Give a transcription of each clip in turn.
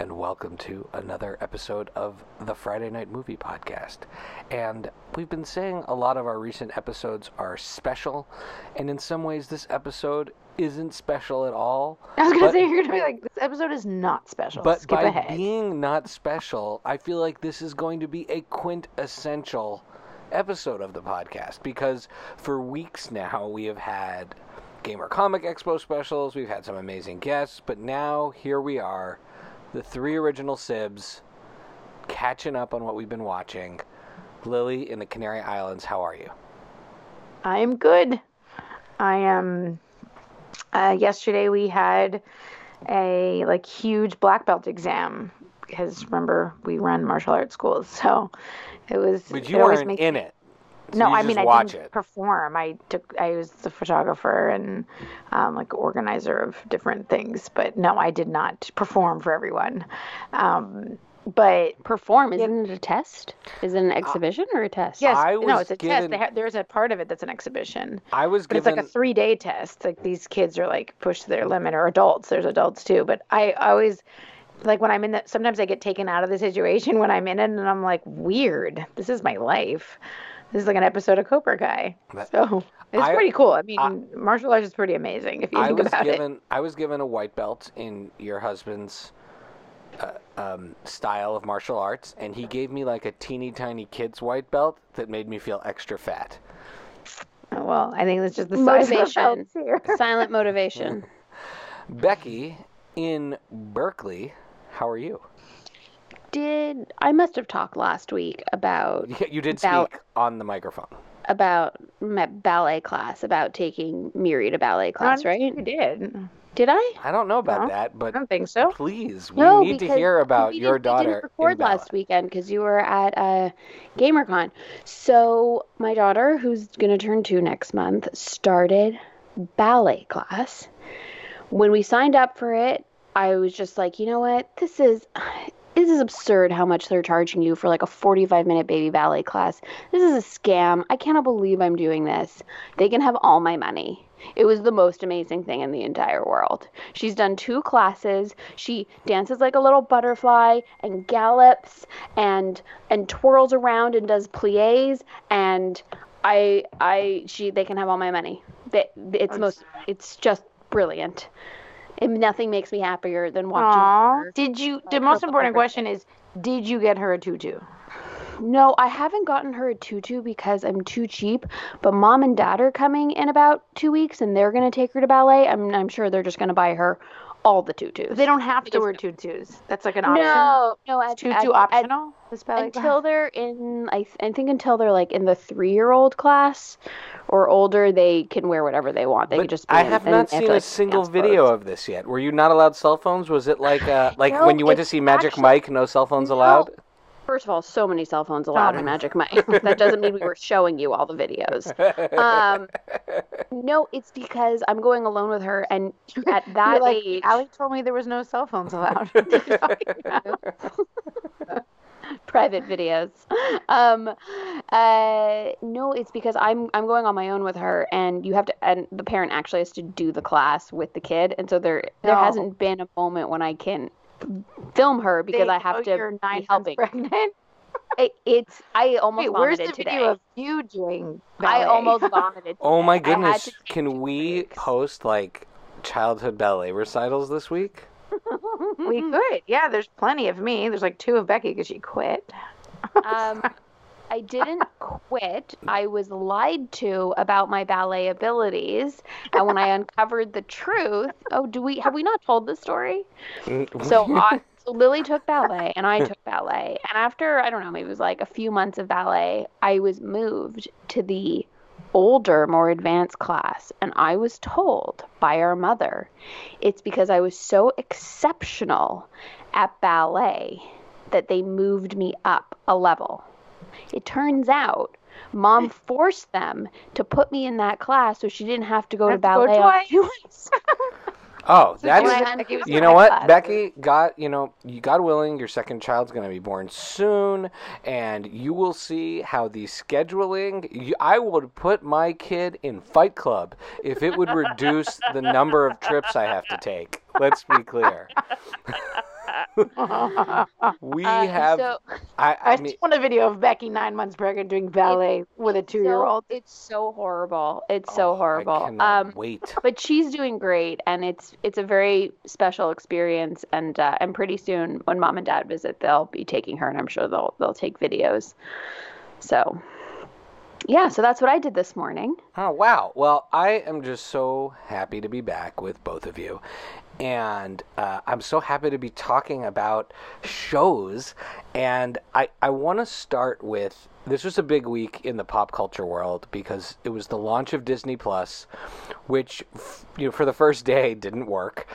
here we are, and welcome to another episode of the Friday Night Movie Podcast. And we've been saying a lot of our recent episodes are special, and in some ways, this episode isn't special at all. I was gonna But- say you're gonna be like, this episode is not special. But Skip by ahead. being not special, I feel like this is going to be a quintessential episode of the podcast because for weeks now we have had Gamer Comic Expo specials, we've had some amazing guests, but now here we are, the three original Sibs, catching up on what we've been watching. Lily in the Canary Islands, how are you? I'm good. I am. Uh, yesterday we had a like huge black belt exam because remember we run martial arts schools, so it was. But it you always weren't in it. So no, you I just mean I didn't it. perform. I took. I was the photographer and um, like organizer of different things, but no, I did not perform for everyone. Um, but Perform isn't it a test? Is it an exhibition or a test? yes, I no, it's a given- test. They ha- there's a part of it that's an exhibition. I was But given it's like a three day test. Like these kids are like pushed to their limit, or adults. There's adults too. But I always like when I'm in that. Sometimes I get taken out of the situation when I'm in it, and I'm like, weird. This is my life. This is like an episode of Cobra Kai. But So it's I- pretty cool. I mean, I- martial arts is pretty amazing if you I think was about it. given I was given a white belt in your husband's uh, um, style of martial arts, and he gave me like a teeny tiny kid's white belt that made me feel extra fat. Well, I think that's just the size of the Motivation. here. Silent motivation. Becky in Berkeley, how are you? Did I must have talked last week about Yeah, You did Bal- speak on the microphone. about my ballet class, about taking Miri to ballet class, right? You did. Did I? I don't know about No, that, I but don't think so. please, we no, need to hear about your didn't, we daughter. didn't record in last weekend because you were at a GamerCon. So my daughter, who's gonna turn two next month, started ballet class. When we signed up for it, I was just like, you know what, this is. This is absurd how much they're charging you for like a 45 minute baby ballet class. This is a scam. I cannot believe I'm doing this. They can have all my money. It was the most amazing thing in the entire world. She's done two classes. She dances like a little butterfly and gallops and and twirls around and does plies and I I she they can have all my money. They, it's most it's just brilliant. And nothing makes me happier than watching Aw. her. Did you? The most important question is, did you get her a tutu? No, I haven't gotten her a tutu because I'm too cheap. But mom and dad are coming in about two weeks, and they're gonna take her to ballet. I'm I'm sure they're just gonna buy her all the tutus. They don't have to wear tutus. That's like an option. No, no, at, tutu at- at- optional. this ballet until class? they're in. I, th- I think until they're like in the three-year-old class or older, they can wear whatever they want. They But can just. Be I in- have and not they have seen to, a single video clothes. of this yet. Were you not allowed cell phones? Was it like uh, like No, when you went to see Magic actually- Mike, no cell phones No. allowed? First of all, so many cell phones allowed in Magic Mike. that doesn't mean we were showing you all the videos. Um, no, it's because I'm going alone with her, and at that like, age, Allie told me there was no cell phones allowed. private videos. Um, uh, no, it's because I'm I'm going on my own with her, and you have to, and the parent actually has to do the class with the kid, and so there there No. hasn't been a moment when I can film her because They I have to You're nine be helping. pregnant. It, it's I almost Wait, where's vomited the today. video of you doing? ballet? I almost vomited. Oh my today. I had goodness! to take two Can we breaks. post like childhood ballet recitals this week? We could. Yeah, there's plenty of me. There's like two of Becky because she quit. Um, I didn't quit. I was lied to about my ballet abilities, and when I uncovered the truth, oh, do we have we not told the story? Mm. So, I, so Lily took ballet, and I took ballet, and after I don't know, maybe it was like a few months of ballet, I was moved to the older, more advanced class, and I was told by our mother, it's because I was so exceptional at ballet that they moved me up a level. It turns out mom forced them to put me in that class so she didn't have to go to Have to ballet oh, on twice. oh, that's she I- went- Becky was you know what, class. Becky. God, you know, you God willing, your second child's going to be born soon, and you will see how the scheduling. You, I would put my kid in Fight Club if it would reduce the number of trips I have to take. Let's be clear. we Uh, have. so- I, I I just mean, want a video of Becky nine months pregnant doing ballet with a two year old. So, it's so horrible. It's oh, so horrible. cannot Um, wait. but she's doing great, and it's it's a very special experience. And uh, and pretty soon, when mom and dad visit, they'll be taking her, and I'm sure they'll they'll take videos. So, yeah. So that's what I did this morning. Oh, wow. Well, I am just so happy to be back with both of you. And uh, I'm so happy to be talking about shows. And I, I want to start with this was a big week in the pop culture world because it was the launch of Disney Plus, which, you know, for the first day didn't work.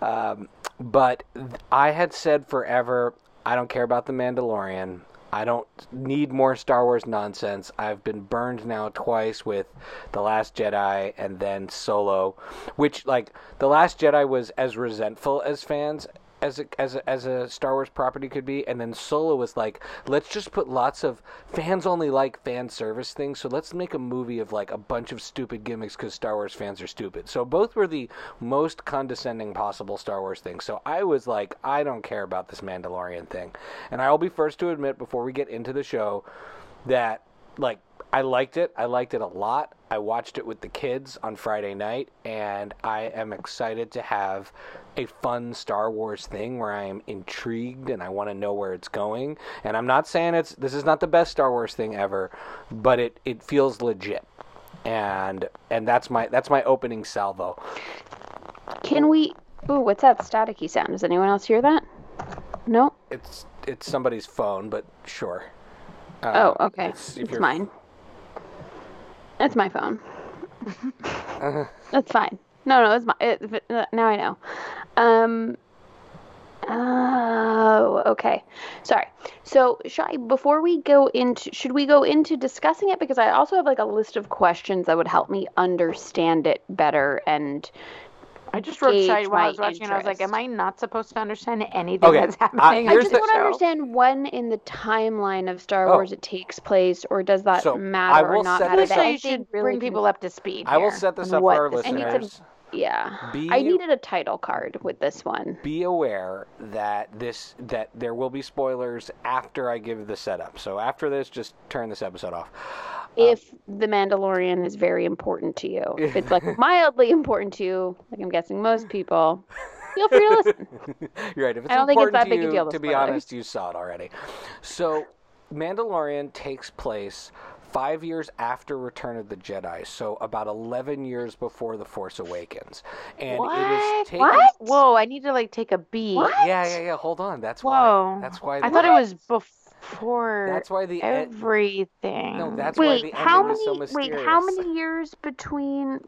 Um, but I had said forever, I don't care about The Mandalorian. I don't need more Star Wars nonsense. I've been burned now twice with The Last Jedi and then Solo, which like The Last Jedi was as resentful as fans as a, as a, as a Star Wars property could be, and then Solo was like, let's just put lots of fans only like fan service things, so let's make a movie of like a bunch of stupid gimmicks because Star Wars fans are stupid. So both were the most condescending possible Star Wars things. So I was like, I don't care about this Mandalorian thing, and I'll be first to admit before we get into the show that like I liked it. I liked it a lot. I watched it with the kids on Friday night, and I am excited to have a fun Star Wars thing where I am intrigued and I want to know where it's going. And I'm not saying it's this is not the best Star Wars thing ever, but it, it feels legit. And and that's my that's my opening salvo. Can we? Ooh, what's that staticky sound? Does anyone else hear that? No. It's it's somebody's phone, but sure. Uh, Oh, okay. It's, It's, mine. It's my phone. That's fine. No, no, it's my. It, it- now I know. Um. Oh, okay. Sorry. So, should I, before we go into, should we go into discussing it? Because I also have like a list of questions that would help me understand it better and I just wrote gauge shy while I my was watching, and I was like, "Am I not supposed to understand anything Okay, that's uh, happening?" I just the- want to understand when in the timeline of Star Oh. Wars it takes place, or does that So, I matter will or not set matter? this That up- So you anything should really bring can- people up to speed. I will set this up what for our this I need some- listeners. Yeah, Be- I needed a title card with this one. be aware that this that there will be spoilers after I give the setup. So after this, just turn this episode off. Um, if the Mandalorian is very important to you, if it's like mildly important to you, like I'm guessing most people, feel free to listen. You're right. If it's I don't think it's important that to big a you, deal, the to be honest, you saw it already. So, Mandalorian takes place five years after Return of the Jedi, so about eleven years before The Force Awakens, and it What? is taken. What? Whoa! I need to like take a beat. What? Yeah, yeah, yeah. Hold on. That's Whoa! why. That's why. I the- thought it was before That's why the. en- everything. No, that's why Wait, the how many? is so wait, how mysterious. many years between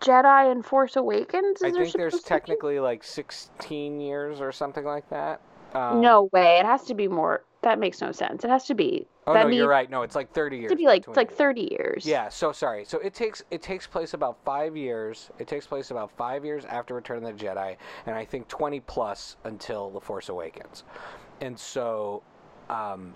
Jedi and Force Awakens? Is I think there's supposed to be? technically like 16 years or something like that. Um, No way. It has to be more. That makes no sense. It has to be. Oh that no, you're right. No, it's like 30 years. to be like it's like 30 years. Yeah. So sorry. So it takes it takes place about five years. It takes place about five years after Return of the Jedi, and I think 20 plus until The Force Awakens. And so, um,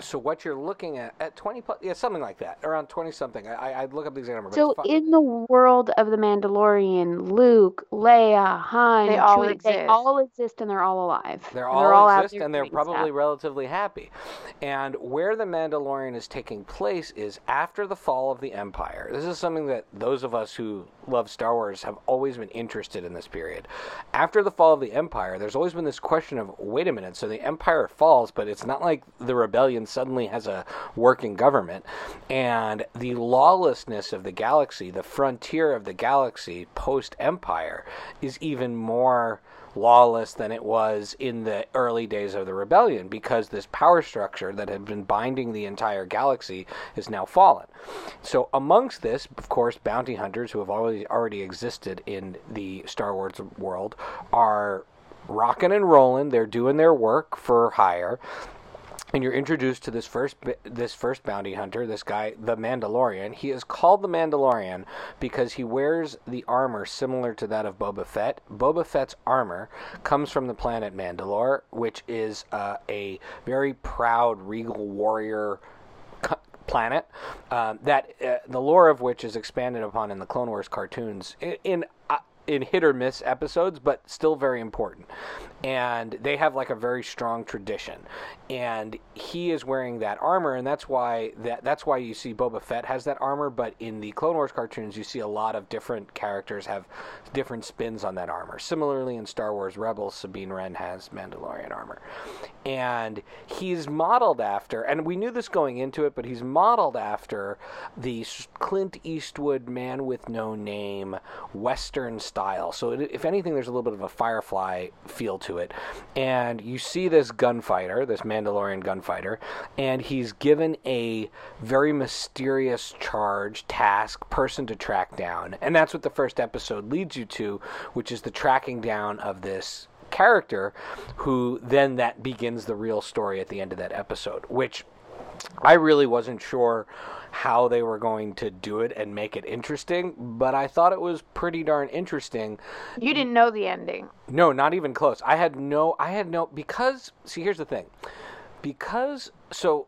so what you're looking at at 20 plus, yeah, something like that, around 20 something. I I I'd look up the exact number. So in the world of the Mandalorian, Luke, Leia, Han, They all Chewie, they exist. all exist and they're all alive. They're And all, exist and they're probably stuff. relatively happy. And where the Mandalorian is taking place is after the fall of the Empire. This is something that those of us who love Star Wars have always been interested in this period. After the fall of the Empire, there's always been this question of wait a minute, so the Empire falls, but it's not like the rebellion suddenly has a working government. And the lawlessness of the galaxy, the frontier of the galaxy post Empire, is even more lawless than it was in the early days of the rebellion because this power structure that had been binding the entire galaxy is now fallen. So amongst this, of course, bounty hunters who have already already existed in the Star Wars world are rocking and rolling. They're doing their work for hire and you're introduced to this first this first bounty hunter, this guy, the Mandalorian. He is called the Mandalorian because he wears the armor similar to that of Boba Fett. Boba Fett's armor comes from the planet Mandalore, which is uh, a very proud, regal warrior planet um, that uh, the lore of which is expanded upon in the Clone Wars cartoons in. in uh, in hit or miss episodes, but still very important. And they have like a very strong tradition. And he is wearing that armor, and that's why that that's why you see Boba Fett has that armor. But in the Clone Wars cartoons, you see a lot of different characters have different spins on that armor. Similarly, in Star Wars Rebels, Sabine Wren has Mandalorian armor, and he's modeled after. And we knew this going into it, but he's modeled after the Clint Eastwood Man with No Name Western style. So, it, if anything, there's a little bit of a Firefly feel to it. And you see this gunfighter, this Mandalorian gunfighter, and he's given a very mysterious charge, task, person to track down. And that's what the first episode leads you to, which is the tracking down of this character who then that begins the real story at the end of that episode, which I really wasn't sure how they were going to do it and make it interesting, but I thought it was pretty darn interesting. You didn't know the ending. No, not even close. I had no I had no because see here's the thing. Because so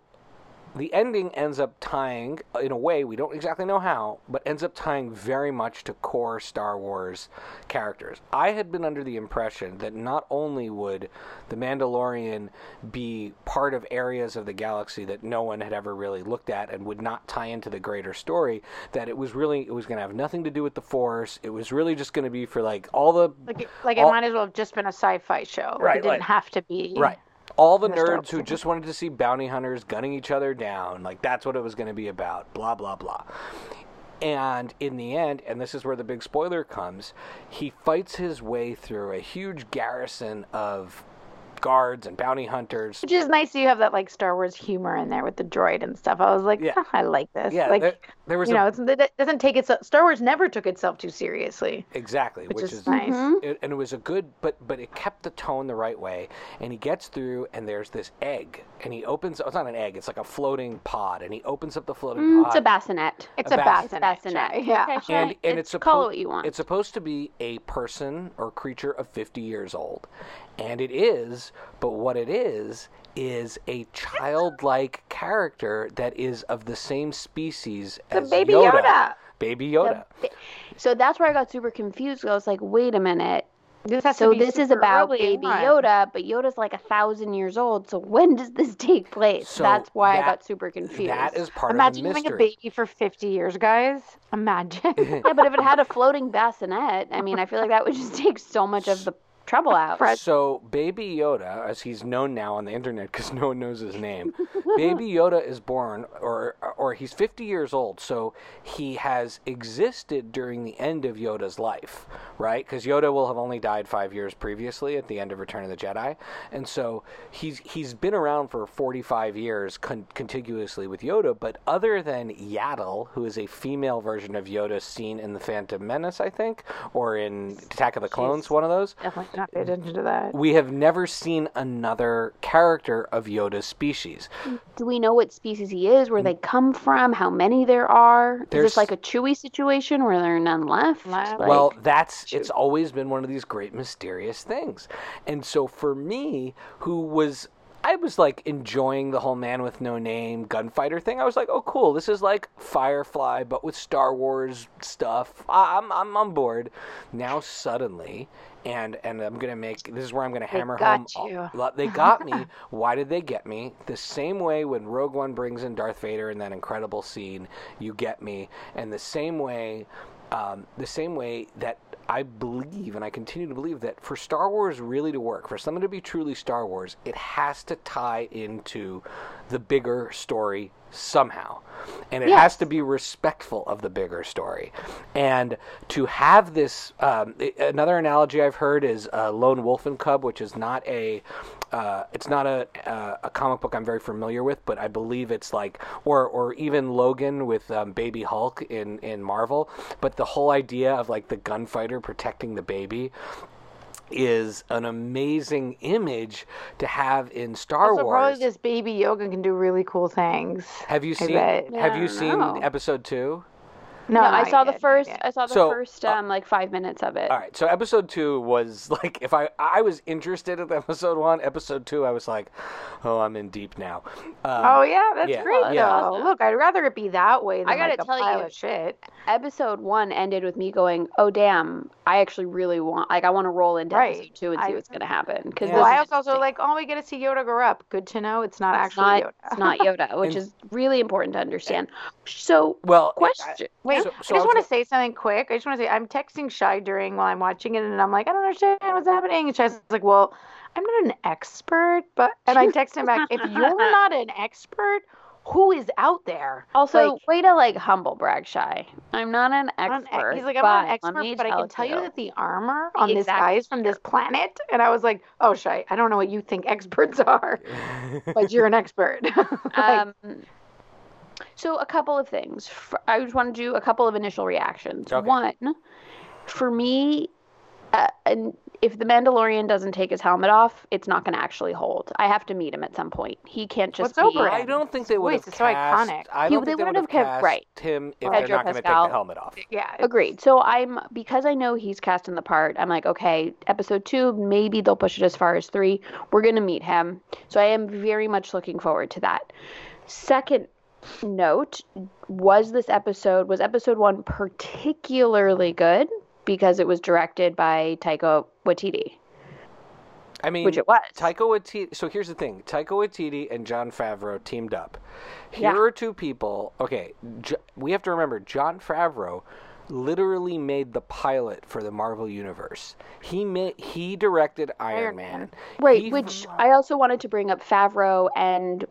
the ending ends up tying, in a way, we don't exactly know how, but ends up tying very much to core Star Wars characters. I had been under the impression that not only would The Mandalorian be part of areas of the galaxy that no one had ever really looked at and would not tie into the greater story, that it was really, it was going to have nothing to do with the Force. It was really just going to be for like all the. Like, it, like all, it might as well have just been a sci-fi show. Right, It didn't like- have to be. Right. All the in the Star nerds who just wanted to see bounty hunters gunning each other down, like that's what it was going to be about. Blah blah blah. And in the end, and this is where the big spoiler comes, he fights his way through a huge garrison of guards and bounty hunters. Which is nice you have that like Star Wars humor in there with the droid and stuff. I was like, Yeah. "Oh, I like this. Yeah, like there, there was you a, know, it's, it doesn't take itself. Star Wars never took itself too seriously, exactly, which, which, is, is nice. Mhm. it, and it was a good but but it kept the tone the right way and he gets through and there's this egg and he opens it's not an egg it's like a floating pod and he opens up the floating Mm, pod it's a bassinet. It's A a, bassinet. bassinet. Shay. Yeah. Okay, sure. and and it's, call suppo- it what you want. It's supposed to be a person or creature of 50 years old, and it is. But what it is is a childlike character that is of the same species The as baby Yoda. Yoda. Baby Yoda. So that's where I got super confused. I was like, wait a minute. This has So to be this is about baby on. Yoda, but Yoda's like a thousand years old. So when does this take place? So that's why that- I got super confused. That is part Imagine of the mystery. Imagine having a baby for 50 years, guys. Imagine. yeah, but if it had a floating bassinet, I mean, I feel like that would just take so much of the trouble out. Fred- So, Baby Yoda, as he's known now on the internet because no one knows his name, Baby Yoda is born, or or he's 50 years old. So he has existed during the end of Yoda's life, right? Because Yoda will have only died five years previously at the end of Return of the Jedi, and so he's he's been around for 45 years con- contiguously with Yoda. But other than Yaddle, who is a female version of Yoda seen in the Phantom Menace, I think, or in Attack of the Clones, one of those Definitely not pay attention to that. we have never seen another character of Yoda's species. Do we know what species he is? Where they come from? How many there are? Is There's- this like a Chewie situation where there are none left? Left. Like, well, that's shoot. it's always been one of these great mysterious things. And so for me, who was I was like enjoying the whole man with no name gunfighter thing. I was like, "Oh, cool! This is like Firefly, but with Star Wars stuff." I'm I'm on board. Now suddenly, and and I'm gonna make this is where I'm gonna hammer got home. you. all- They got me. Why did they get me? The same way when Rogue One brings in Darth Vader in that incredible scene, you get me, and the same way, um, the same way that I believe, and I continue to believe that for Star Wars really to work, for something to be truly Star Wars, it has to tie into the bigger story somehow. And it Yes. has to be respectful of the bigger story. And to have this, um, another analogy I've heard is uh, Lone Wolf and Cub, which is not a, uh, it's not a, uh, a comic book I'm very familiar with, but I believe it's like, or or even Logan with um, Baby Hulk in in Marvel. But the whole idea of like the gunfighter protecting the baby is an amazing image to have in Star Also, Wars. probably this baby Yoda can do really cool things. Have you I seen bet. Yeah, Have I you seen know. episode two? No, No, I not saw the first. yet. I saw the So, first uh, um like five minutes of it. All right, so episode two was like if I I was interested in episode one, episode two I was like, oh, I'm in deep now. Um, Oh yeah, that's yeah, great yeah. though. Look, I'd rather it be that way than I gotta like a tell pile you- of shit. Episode one ended with me going, "Oh damn! I actually really want like I want to roll into Right. episode two and see I- what's gonna happen." Because Yeah. Well, I was also like, oh, we get to see Yoda grow up. Good to know. It's not it's actually not Yoda. it's not Yoda, which And- is really important to understand. So well, I- question. Wait, So- I just want to say something quick. I just want to say I'm texting Shy during while I'm watching it, and I'm like, I don't understand what's happening. And Shy's like, Well, I'm not an expert, but and I text him back, if you're not an expert, who is out there? Also, Like- way to like humble brag shy. I'm not an I'm an expert. He's like, I'm not an but let me expert, but I can tell you you that the armor on this guy is from this planet. And I was like, Oh, Shy, I don't know what you think experts are, but you're an expert. Like, Um, so a couple of things. I just want to do a couple of initial reactions. Okay. One, for me, uh, and if the Mandalorian doesn't take his helmet off, it's not going to actually hold. I have to meet him at some point. He can't just What's be. over I don't think they would Voice have is so cast. iconic. I He- don't they think they would wouldn't have have cast right. him if Pedro they're not going to take Pascal. the helmet off. yeah. it's- Agreed. So I'm because I know he's casting the part. I'm like, okay, episode two, maybe they'll push it as far as three. We're gonna meet him, so I am very much looking forward to that. Second note was this episode was episode one particularly good because it was directed by Taika Waititi, I mean, which it was. Taika Waititi. So here's the thing: Taika Waititi and Jon Favreau teamed up. Here Yeah. are two people. Okay, J- we have to remember Jon Favreau literally made the pilot for the Marvel universe. He made he directed Iron, Iron Man. Man. Right, He- which I also wanted to bring up Favreau and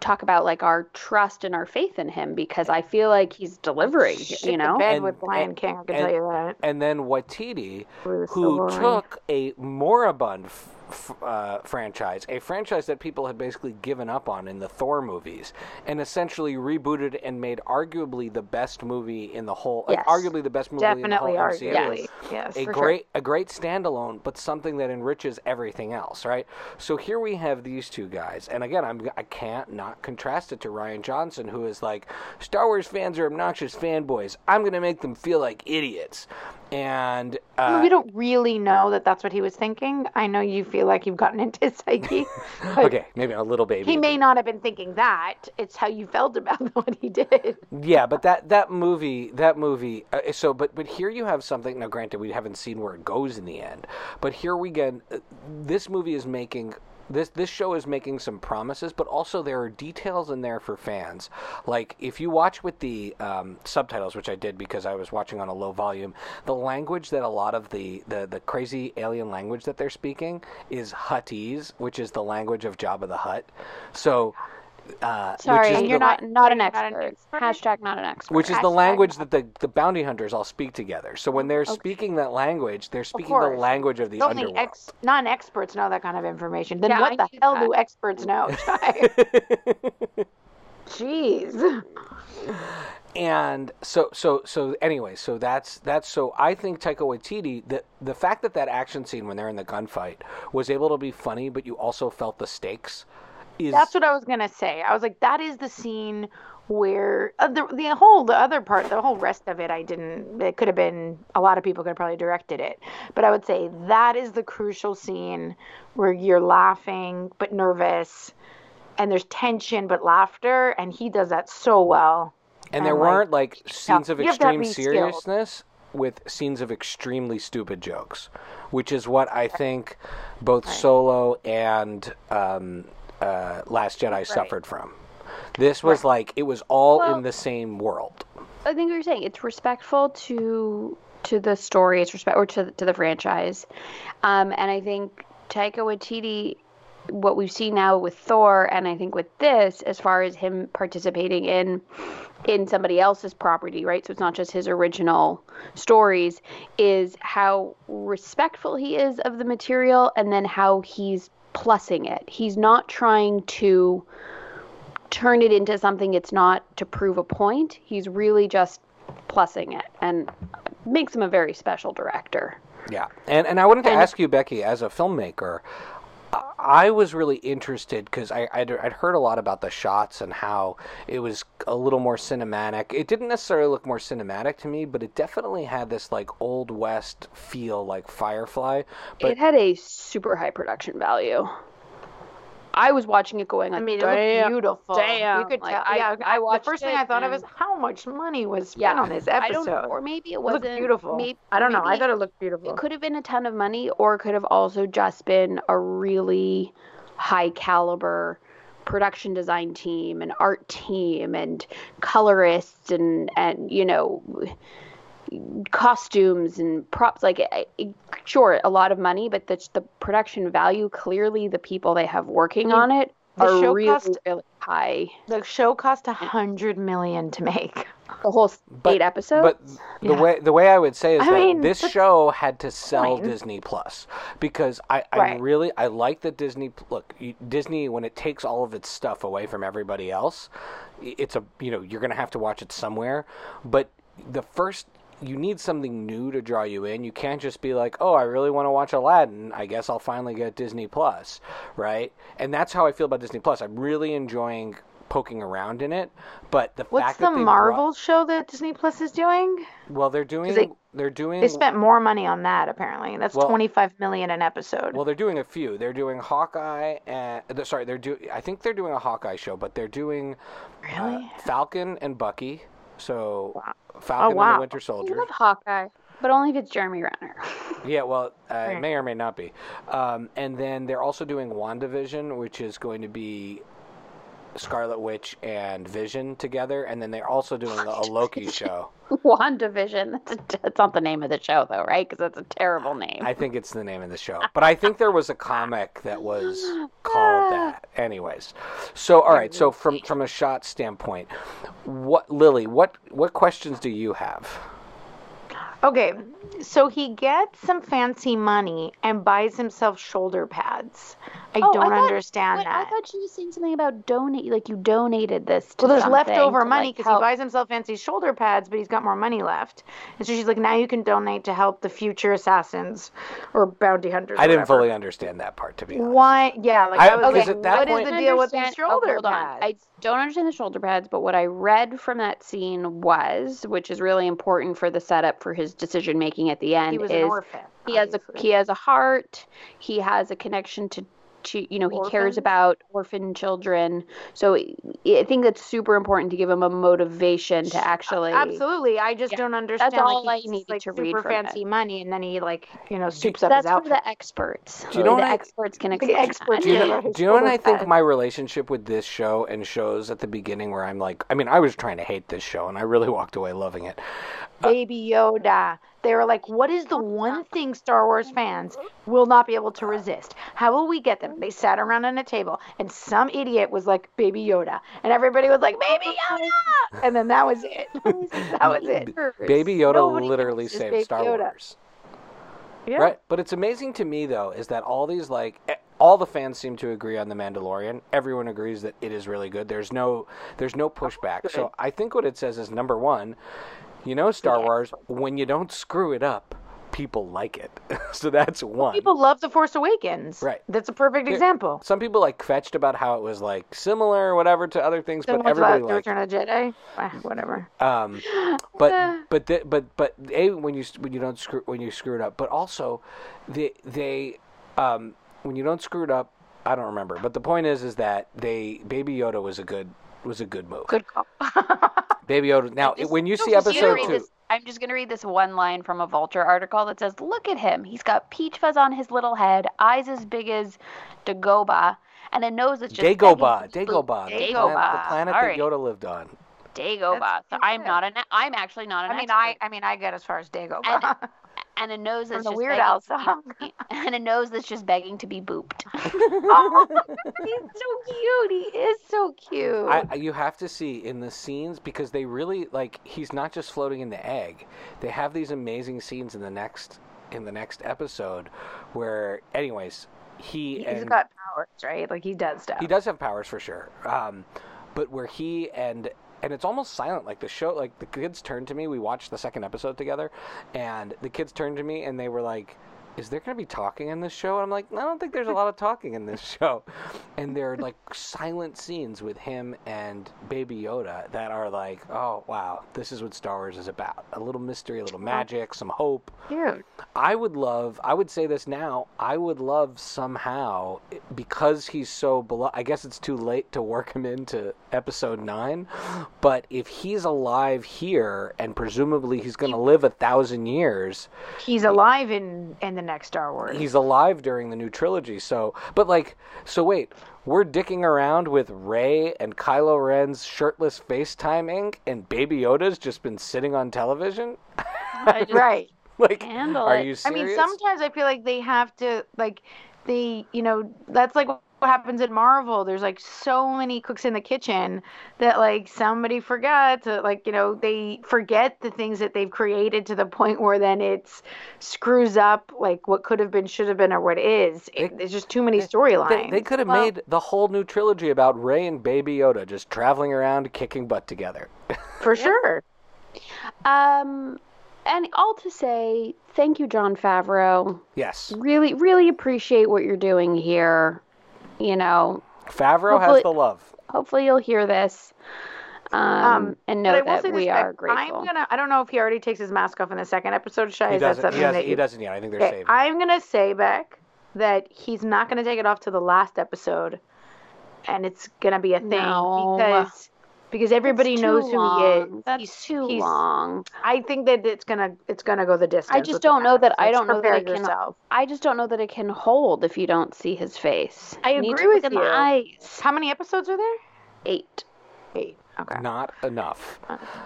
talk about like our trust and our faith in him because I feel like he's delivering, Shit you the know. bed And- with Lion and- King. I can and- tell you that. and then Waititi, who Silver took a moribund f- uh, franchise, a franchise that people had basically given up on in the Thor movies, and essentially rebooted and made arguably the best movie in the whole, Yes. arguably the best movie Definitely, in the whole MCU. arguably. Yes. a for sure. great a great standalone but something that enriches everything else right so here we have these two guys and again I'm, i can't not contrast it to rian johnson who is like star wars fans are obnoxious fanboys i'm going to make them feel like idiots and uh, we don't really know that that's what he was thinking. I know you feel like you've gotten into his psyche. okay maybe a little baby He may not have been thinking that. It's how you felt about what he did. yeah but that that movie that movie uh, so but but here you have something now granted we haven't seen where it goes in the end but here we get uh, this movie is making this this show is making some promises but also there are details in there for fans. Like if you watch with the um, subtitles which i did because i was watching on a low volume the language that a lot of the the, the crazy alien language that they're speaking is huttese which is the language of jabba the hutt. So uh, Sorry, which is and you're the- not not an you're not an expert. expert? Hashtag not an expert. which is the language that the, the bounty hunters all speak together. So when they're speaking that language, they're speaking the language of the Only underworld. ex- non-experts know that kind of information. Then Yeah, what I the hell that. do experts know? Jeez. and so so so anyway, so that's that's so I think Taika Waititi the the fact that that action scene when they're in the gunfight was able to be funny, but you also felt the stakes. Is That's what I was gonna say. I was like, that is the scene where uh, the the whole the other part, the whole rest of it, I didn't. It could have been a lot of people could have probably directed it, but I would say that is the crucial scene where you're laughing but nervous, and there's tension but laughter, and he does that so well. and there like, weren't like scenes of you have to have extreme seriousness with scenes of extremely stupid jokes, which is what I think both Solo and um, uh, Last Jedi suffered from. This was like it was all Well- in the same world. I think you're saying it's respectful to to the story, it's respect or to to the franchise, um, and I think Taika Waititi, what we've seen now with Thor, and I think with this, as far as him participating in in somebody else's property, right? So it's not just his original stories, is how respectful he is of the material, and then how he's plussing it. He's not trying to turn it into something it's not to prove a point. He's really just plussing it and makes him a very special director. Yeah, and and I wanted to And- ask you, Becky, as a filmmaker, I was really interested because I I'd, I'd heard a lot about the shots and how it was a little more cinematic. It didn't necessarily look more cinematic to me, but it definitely had this like old west feel, like Firefly. But it had a super high production value. I was watching it going like, I mean, it damn, looked beautiful. damn. You could Like, tell. I- yeah, I the watched first thing I thought of is how much money was spent Yeah, on this I episode. or maybe it it wasn't looked beautiful. may- I don't know. I thought it looked beautiful. It could have been a ton of money, or it could have also just been a really high caliber production design team and art team and colorists and and you know costumes and props like I- I- sure a lot of money but the the production value clearly the people they have working mean, on it the are show really cost- really high The show cost a hundred million to make. the whole s- But- eight episodes But the way the way I would say is I that mean, this show had to sell fine. Disney Plus because I, I Right. really I like that Disney look Disney when it takes all of its stuff away from everybody else, it's a you know you're gonna have to watch it somewhere, but the first you need something new to draw you in. You can't just be like, "Oh, I really want to watch Aladdin. I guess I'll finally get Disney Plus." Right? And that's how I feel about Disney Plus. I'm really enjoying poking around in it, but the What's fact the that they Marvel brought, show that Disney Plus is doing? well, they're doing they- they, are doing They spent more money on that apparently. That's Well- twenty five million an episode. Well, they're doing a few. They're doing Hawkeye and sorry, they're do. I think they're doing a Hawkeye show, but they're doing uh, really? Falcon and Bucky. So Wow. Falcon and wow. the Winter I love Hawkeye but only if it's Jeremy Renner Yeah, well, uh, it Right. may or may not be. Um, and then they're also doing WandaVision, which is going to be Scarlet Witch and Vision together, and then they're also doing a, a Loki show. WandaVision. That's, a, that's not the name of the show, though, right? Because that's a terrible name. I think it's the name of the show, but I think there was a comic that was called that. Anyways, so all right. So from from a shot standpoint, what Lily? What what questions do you have? Okay, so he gets some fancy money and buys himself shoulder pads. I Oh, don't thought- understand Wait, I thought she was saying something about donate, like you donated this to Well, there's leftover to, money like, because he buys himself fancy shoulder pads, but he's got more money left. And so she's like, now you can donate to help the future assassins or bounty hunters. I didn't fully understand that part to be honest. Why? Yeah, like I- I, was because like, at that what is point- the deal with these Understand- oh, shoulder hold on. pads? I don't understand the shoulder pads, but what I read from that scene was, which is really important for the setup for his decision making at the end, he was is an orphan. he has a he has a heart he has a connection to to you know he cares about orphan children. So i I think that's super important to give him a motivation to actually Absolutely, I just Yeah, don't understand. that's all like, I he needed gets, like to super read from fancy money, and then he like you know soups up that's his for the experts. Do you know Only the I- experts can The explain experts Do you know, do you know what I think my relationship with this show and shows at the beginning where I'm like, I mean, I was trying to hate this show and I really walked away loving it. Baby Yoda. They were like, what is the one thing Star Wars fans will not be able to resist? How will we get them? They sat around on a table and some idiot was like, Baby Yoda. And everybody was like, Baby Yoda! And then that was it. that was it. Baby Yoda Nobody literally saved Star Yoda. Wars. Yeah. Right? But it's amazing to me though is that all these like all the fans seem to agree on the Mandalorian. Everyone agrees that it is really good. There's no there's no pushback. So I think what it says is number 1, you know Star Wars when you don't screw it up, people like it. so that's one. People love The Force Awakens. Right. That's a perfect Yeah. example. Some people like fetched about how it was like similar or whatever to other things, but Similar to everybody The liked it. Return of Jedi. Ah, Whatever. Um, but but the, but but a when you when you don't screw when you screw it up, but also they they um, when you don't screw it up, I don't remember. But the point is is that they Baby Yoda was a good was a good move. Good call. Baby Yoda. Now Just- when you see episode two, this- I'm just going to read this one line from a Vulture article that says, Look at him. He's got peach fuzz on his little head, eyes as big as Dagobah, and a nose that's just. Dagobah, begging to be Dagobah, the, Dagobah. planet, the planet All that right. Yoda lived on. Dagobah. That's So I'm not an. I'm actually not an. I mean, expert. I I mean, I get as far as Dago. And- and a nose that's the just Weird begging Al song. and a nose that's just begging to be booped. oh, he's so cute. He is so cute. I, I- you have to see in the scenes because they really like he's not just floating in the egg. They have these amazing scenes in the next in the next episode where anyways he He's and got powers, right? Like he does stuff. he does have powers for sure. Um, but where he and and it's almost silent. Like the show, like the kids turned to me. We watched the second episode together, and the kids turned to me and they were like, is there going to be talking in this show? And I'm like, I don't think there's a lot of talking in this show. And there are like silent scenes with him and Baby Yoda that are like, oh, wow, this is what Star Wars is about. A little mystery, a little magic, some hope. Cute. I would love, I would say this now, I would love somehow, because he's so beloved, I guess it's too late to work him into episode nine, but if he's alive here and presumably he's going to live a thousand years, He's alive in in the next Star Wars. he's alive during the new trilogy. So, but like, so wait, we're dicking around with Rey and Kylo Ren's shirtless FaceTiming, and Baby Yoda's just been sitting on television. Just right. like, handle are it. you I mean, sometimes I feel like they have to like they, you know, that's like what happens in Marvel. There's like so many cooks in the kitchen that like somebody forgot to like, you know, they forget the things that they've created to the point where then it's screws up like what could have been, should have been, or what is. It, there's just too many They, storylines. they could have Well- made the whole new trilogy about Rey and Baby Yoda just traveling around kicking butt together. for sure. Um, and all to say, thank you, Jon Favreau. yes, Really, really appreciate what you're doing here. You know, Favreau has the love. hopefully you'll hear this um, Um, and But know I that we this, are I- grateful. I'm gonna. I don't know if he already takes his mask off in the second episode. Shy, He is that doesn't. something He, doesn't that he you- doesn't yet. I think they're Okay, saving. I'm gonna say Beck that he's not gonna take it off to the last episode, and it's gonna be a thing No. because because everybody knows too who he is. That's He's- too he's- long. I think that it's gonna it's gonna go the distance. I just don't know that- I don't know that prepare it can- yourself. I just don't know that it can hold if you don't see his face. I You agree with you. eyes. How many episodes are there? Eight. Eight. Okay. Not enough.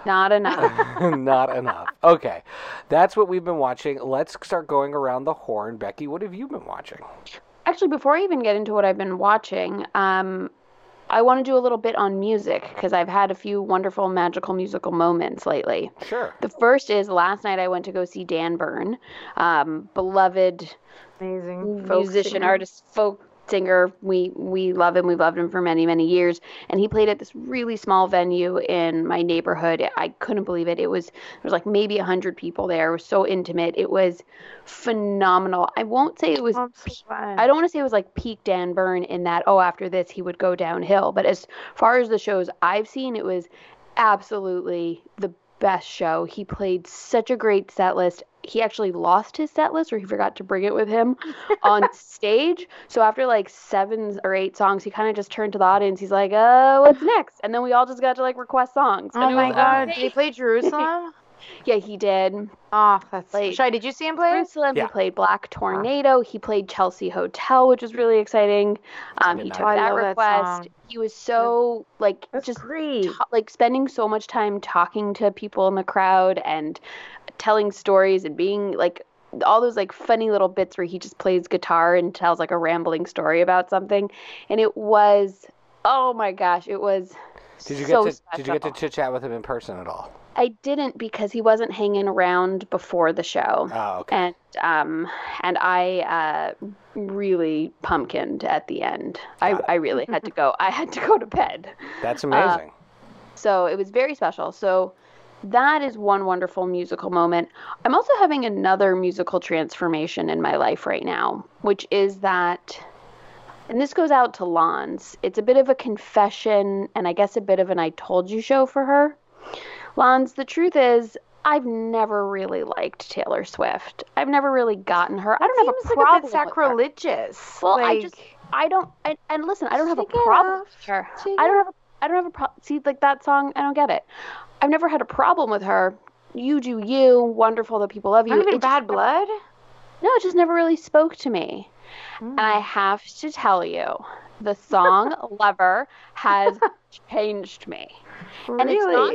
Not enough. Not enough. Okay, that's what we've been watching. Let's start going around the horn. Becky, what have you been watching? Actually, before I even get into what I've been watching, um, I want to do a little bit on music because I've had a few wonderful magical musical moments lately. Sure. The first is last night I went to go see Dan Bern, um, beloved Amazing. Musician, singer. artist, folk singer. We we love him. We've loved him for many many years. And he played at this really small venue in my neighborhood. I couldn't believe it. It was there was like maybe a hundred people there. It was so intimate. It was phenomenal. I won't say it was. Oh, so. I don't want to say it was like peak Dan Bern in that. Oh, after this he would go downhill. But as far as the shows I've seen, it was absolutely the best show. He played such a great set list. He actually lost his set list or he forgot to bring it with him on stage. So after like seven or eight songs, he kind of just turned to the audience. He's like, uh, what's next? And then we all just got to like request songs. Oh And my was god, did he play Jerusalem? Yeah, he did. oh, that's Like- Shy, did you see him play? Jerusalem. Yeah. He played Black Tornado. He played Chelsea Hotel, which was really exciting. Um, he took. I that love that request. he was so like That's just great. ta- like spending so much time talking to people in the crowd and telling stories and being like all those like funny little bits where he just plays guitar and tells like a rambling story about something and it was oh my gosh it was Did you so get to Did you get to chit chat with him in person at all? I didn't because he wasn't hanging around before the show Oh, okay. and um and I uh really pumpkined at the end. I it. I really had to go. I had to go to bed. That's uh, amazing. So it was very special. So that is one wonderful musical moment. I'm also having another musical transformation in my life right now, which is that and this goes out to Lons. It's a bit of a confession and I guess a bit of an I told you show for her. Lons, the truth is I've never really liked Taylor Swift. I've never really gotten her. I don't have a problem like a bit sacrilegious. Well, I just I don't and, and listen, I don't have a problem with her. I don't have a I don't have a problem. See, like that song, I don't get it. I've never had a problem with her. You do you. Wonderful that people love you. not even It just bad never- blood. No, it just never really spoke to me. Mm. And I have to tell you, the song "Lover" has changed me. And it's not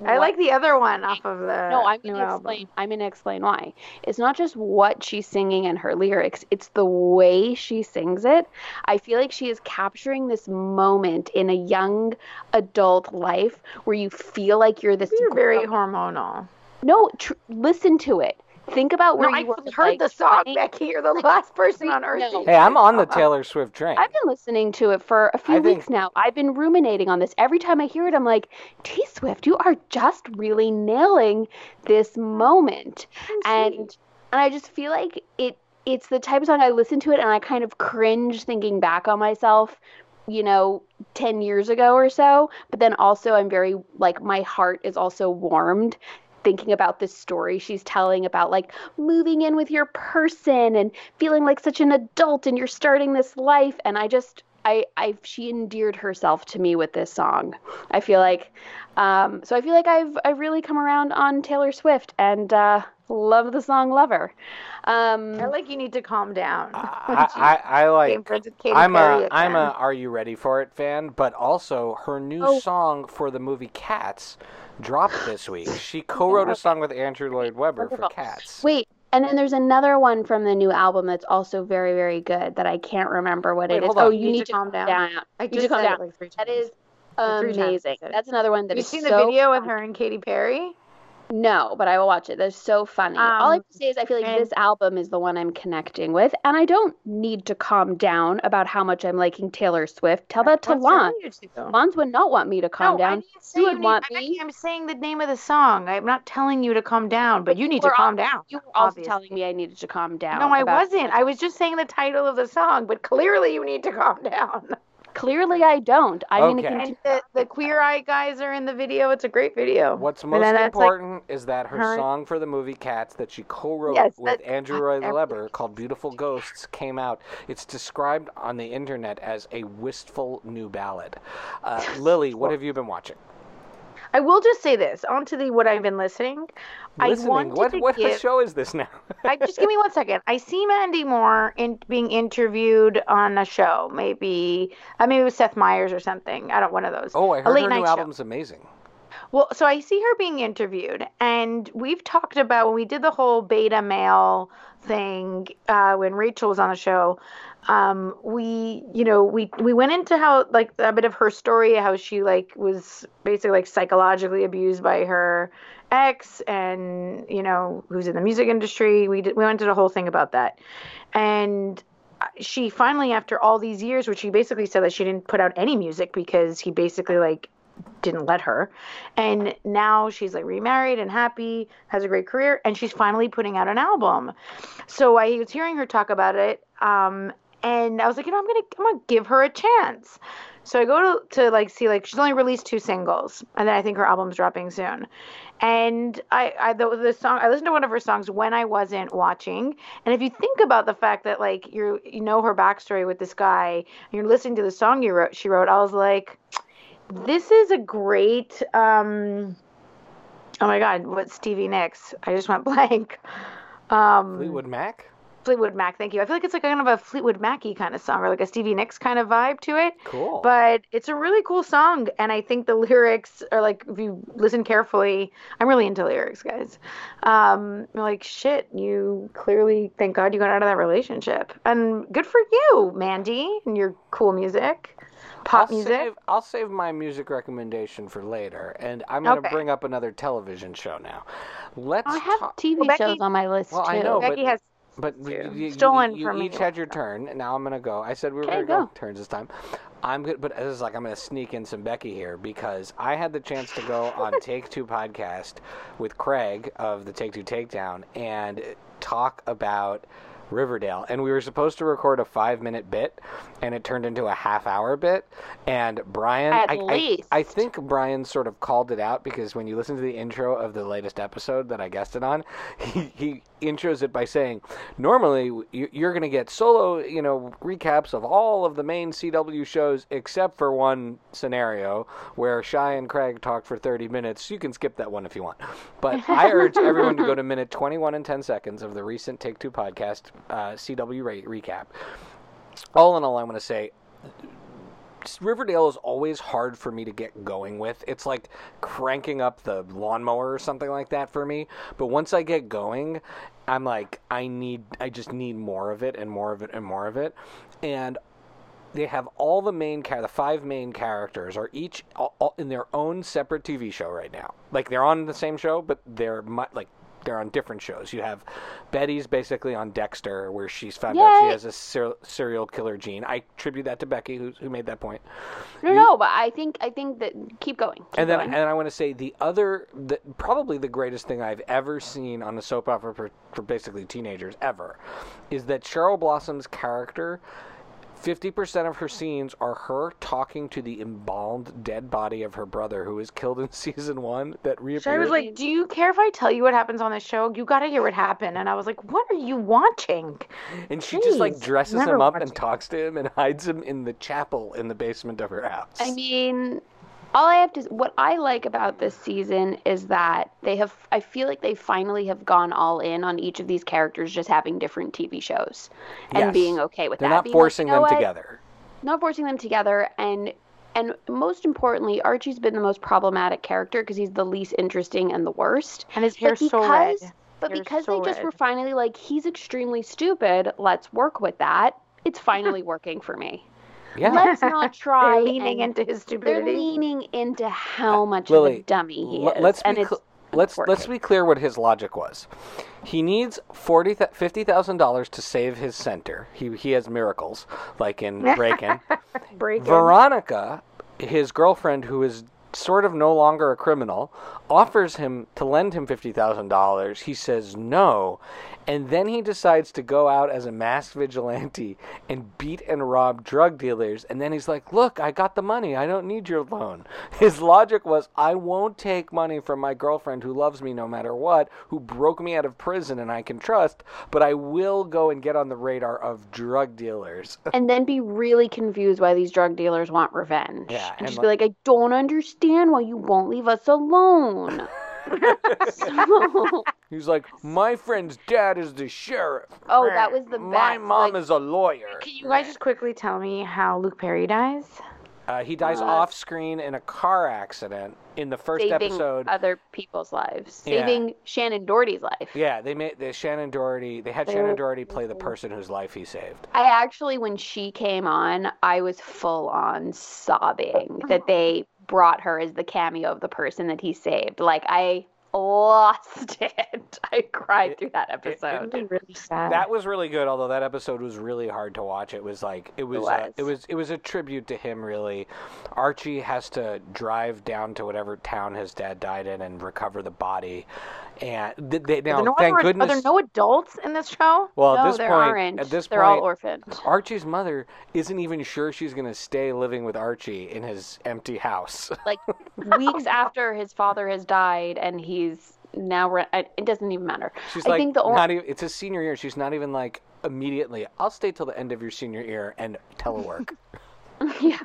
just I like the other one off of the no, I'm gonna album. explain. I'm gonna explain why. It's not just what she's singing and her lyrics; it's the way she sings it. I feel like she is capturing this moment in a young adult life where you feel like you're this. You're very hormonal. no. Tr- listen to it. Think about where No, you were. I've heard like, the song, 20 Becky. You're the last person on earth. No. Hey, I'm on the Taylor Swift train. I've been listening to it for a few I think- weeks now. I've been ruminating on this. Every time I hear it, I'm like, T Swift, you are just really nailing this moment. and and I just feel like it it's the type of song I listen to it and I kind of cringe thinking back on myself, you know, 10 years ago or so. But then also, I'm very, like, my heart is also warmed thinking about this story. She's telling about like moving in with your person and feeling like such an adult and you're starting this life. And I just I I she endeared herself to me with this song. I feel like um so I feel like I've I've really come around on Taylor Swift and uh love the song Lover. Um I like you need to calm down. I, I, I like. Came friends with Katy I'm Perry a I'm a. Are You Ready for It fan, but also her new Oh. song for the movie Cats dropped this week. She co-wrote a song with Andrew Lloyd Webber for Cats. Wait, and then there's another one from the new album that's also very very good that I can't remember what Wait, it is. Oh, on. you need, to calm down. I You just to calm down. like times. is Like three times I amazing. That's another one that you is seen so the video with her and Katy Perry? No, but I will watch it. That's so funny. All I Um, have to say is I feel like and- this album is the one I'm connecting with, and I don't need to calm down about how much I'm liking Taylor Swift. Tell that to Lon. wrong with you two? Lons would not want me to calm no, down. didn't You would need- want I'm me. I'm saying the name of the song. I'm not telling you to calm down, but you need to calm down. You were also obviously. telling me I needed to calm down. No, I wasn't. I was just saying the title of the song, but clearly you need to calm down. Clearly, I don't. I'm going Okay. to And continue. the, the Queer Eye guys are in the video. It's a great video. What's most then that's, like, important is that her her- song for the movie Cats that she co-wrote Yes, with Andrew Roy everything. Webber called "Beautiful Ghosts" came out. It's described on the internet as a wistful new ballad. Uh, Lily, what have you been watching? I will just say this onto the what I've been listening. I Listening. wanted What to what give- show is this now? I just give me one second. I see Mandy Moore in being interviewed on a show. Maybe I mean it was Seth Meyers or something. I don't one of those. oh, I a heard late her night new show. album's amazing. Well, so I see her being interviewed, and we've talked about when we did the whole beta male thing uh, when Rachel was on the show. Um, we, you know, we we went into how like a bit of her story, how she like was basically like psychologically abused by her ex, and you know, who's in the music industry. We did, we went into the whole thing about that, and she finally, after all these years, which she basically said that she didn't put out any music because he basically like didn't let her. And now she's like remarried and happy, has a great career, and she's finally putting out an album. So I was hearing her talk about it, um, and I was like, you know, I'm gonna I'm gonna give her a chance. So I go to, to like see like she's only released two singles, and then I think her album's dropping soon. And I, I the, the song I listened to one of her songs when I wasn't watching. And if you think about the fact that like you you know her backstory with this guy, you're listening to the song you wrote she wrote, I was like, this is a great um oh my god what's stevie nicks i just went blank um Fleetwood Mac. Fleetwood mac thank you i feel like it's like kind of a fleetwood macy kind of song or like a stevie nicks kind of vibe to it Cool. but it's a really cool song and i think the lyrics are like if you listen carefully i'm really into lyrics guys um you're like shit you clearly thank god you got out of that relationship and good for you mandy and your cool music pop I'll music Save, I'll save my music recommendation for later, and I'm going to Okay. bring up another television show now. Let's I have talk. TV Well, Becky- shows on my list Well, too. I know, becky but- has But too. you, you, Stolen you, from you me. each had your turn. and Now I'm gonna go. I said we were gonna go. go. turns this time. I'm good, but this is like I'm gonna sneak in some Becky here because I had the chance to go on Take Two podcast with Craig of the Take Two Takedown and talk about Riverdale, and we were supposed to record a five minute bit, and it turned into a half hour bit. And Brian, At I, I, least. I think Brian sort of called it out because when you listen to the intro of the latest episode that I guested on, he, he intros it by saying, "Normally you- you're going to get solo, you know, recaps of all of the main CW shows except for one scenario where Shy and Craig talk for 30 minutes. You can skip that one if you want." But I urge everyone to go to minute 21 and 10 seconds of the recent Take Two podcast uh, CW re- recap. All in all, I'm going to say Riverdale is always hard for me to get going with. It's like cranking up the lawnmower or something like that for me. But once I get going, I'm like, I need, I just need more of it and more of it and more of it. And they have all the main char- the five main characters are each all, all in their own separate TV show right now. Like they're on the same show, but they're mu- like they're on different shows. You have Betty's basically on Dexter, where she's found out she has a ser- serial killer gene. I attribute that to Becky, who, who made that point. No, no, but I think I think that keep going. Keep and then, going. and I want to say the other, the, probably the greatest thing I've ever seen on a soap opera for, for basically teenagers ever, is that Cheryl Blossom's character. Fifty percent of her scenes are her talking to the embalmed dead body of her brother, who was killed in season one. That So I was like, "Do you care if I tell you what happens on the show? You got to hear what happened." And I was like, "What are you watching?" and she just like dresses him up watched and talks to him and hides him in the chapel in the basement of her house. I mean, all I have to what I like about this season is that they have I feel like they finally have gone all in on each of these characters just having different TV shows and Yes. being okay with They're that. not being like, forcing "You know them what? together. Not forcing them together and and most importantly, Archie's been the most problematic character because he's the least interesting and the worst. And his But hair's so red. because- But Hair's because so they just red. were finally like, he's extremely stupid, let's work with that. It's finally working for me. Yeah. Let's not try They're leaning into his stupidity. They're leaning into how uh, much of a dummy he is. let's and be cl- let's let's be clear what his logic was. He needs forty fifty thousand dollars to save his center. He he has miracles like in Breakin'. Breakin. Veronica, his girlfriend, who is sort of no longer a criminal, offers him to lend him fifty thousand dollars. He says no, and then he decides to go out as a masked vigilante and beat and rob drug dealers. And then he's like, "Look, I got the money. I don't need your loan." His logic was, "I won't take money from my girlfriend who loves me no matter what, who broke me out of prison and I can trust, but I will go and get on the radar of drug dealers." and then be really confused why these drug dealers want revenge. Yeah, and and just li- be like, I don't understand why you won't leave us alone. So, He's like, my friend's dad is the sheriff. Oh, that was the My best, mom like- is a lawyer. Can you guys just quickly tell me how Luke Perry dies? Uh, he dies Uh, off screen in a car accident in the first saving episode. other people's lives, Yeah. saving Shannen Doherty's life. yeah, they made the Shannen Doherty. They had They Shannen Doherty play the person whose life he saved. I actually, when she came on, I was full on sobbing that they brought her as the cameo of the person that he saved. Like, I lost it. I cried It- through that it- episode. It was really sad. That was really good, although that episode was really hard to watch. It was like it was, Uh, it was. was it was a tribute to him. Really, Archie has to drive down to whatever town his dad died in and recover the body. And th- they, Are now, there no thank other- goodness. Are there no adults in this show? well, at no, this there point, aren't. at this They're point, all orphaned. Archie's mother isn't even sure she's going to stay living with Archie in his empty house. Like weeks after his father has died, and he's now re- it doesn't even matter. She's I like, think the only not even, it's his senior year. She's not even like immediately, I'll stay till the end of your senior year and telework. yeah.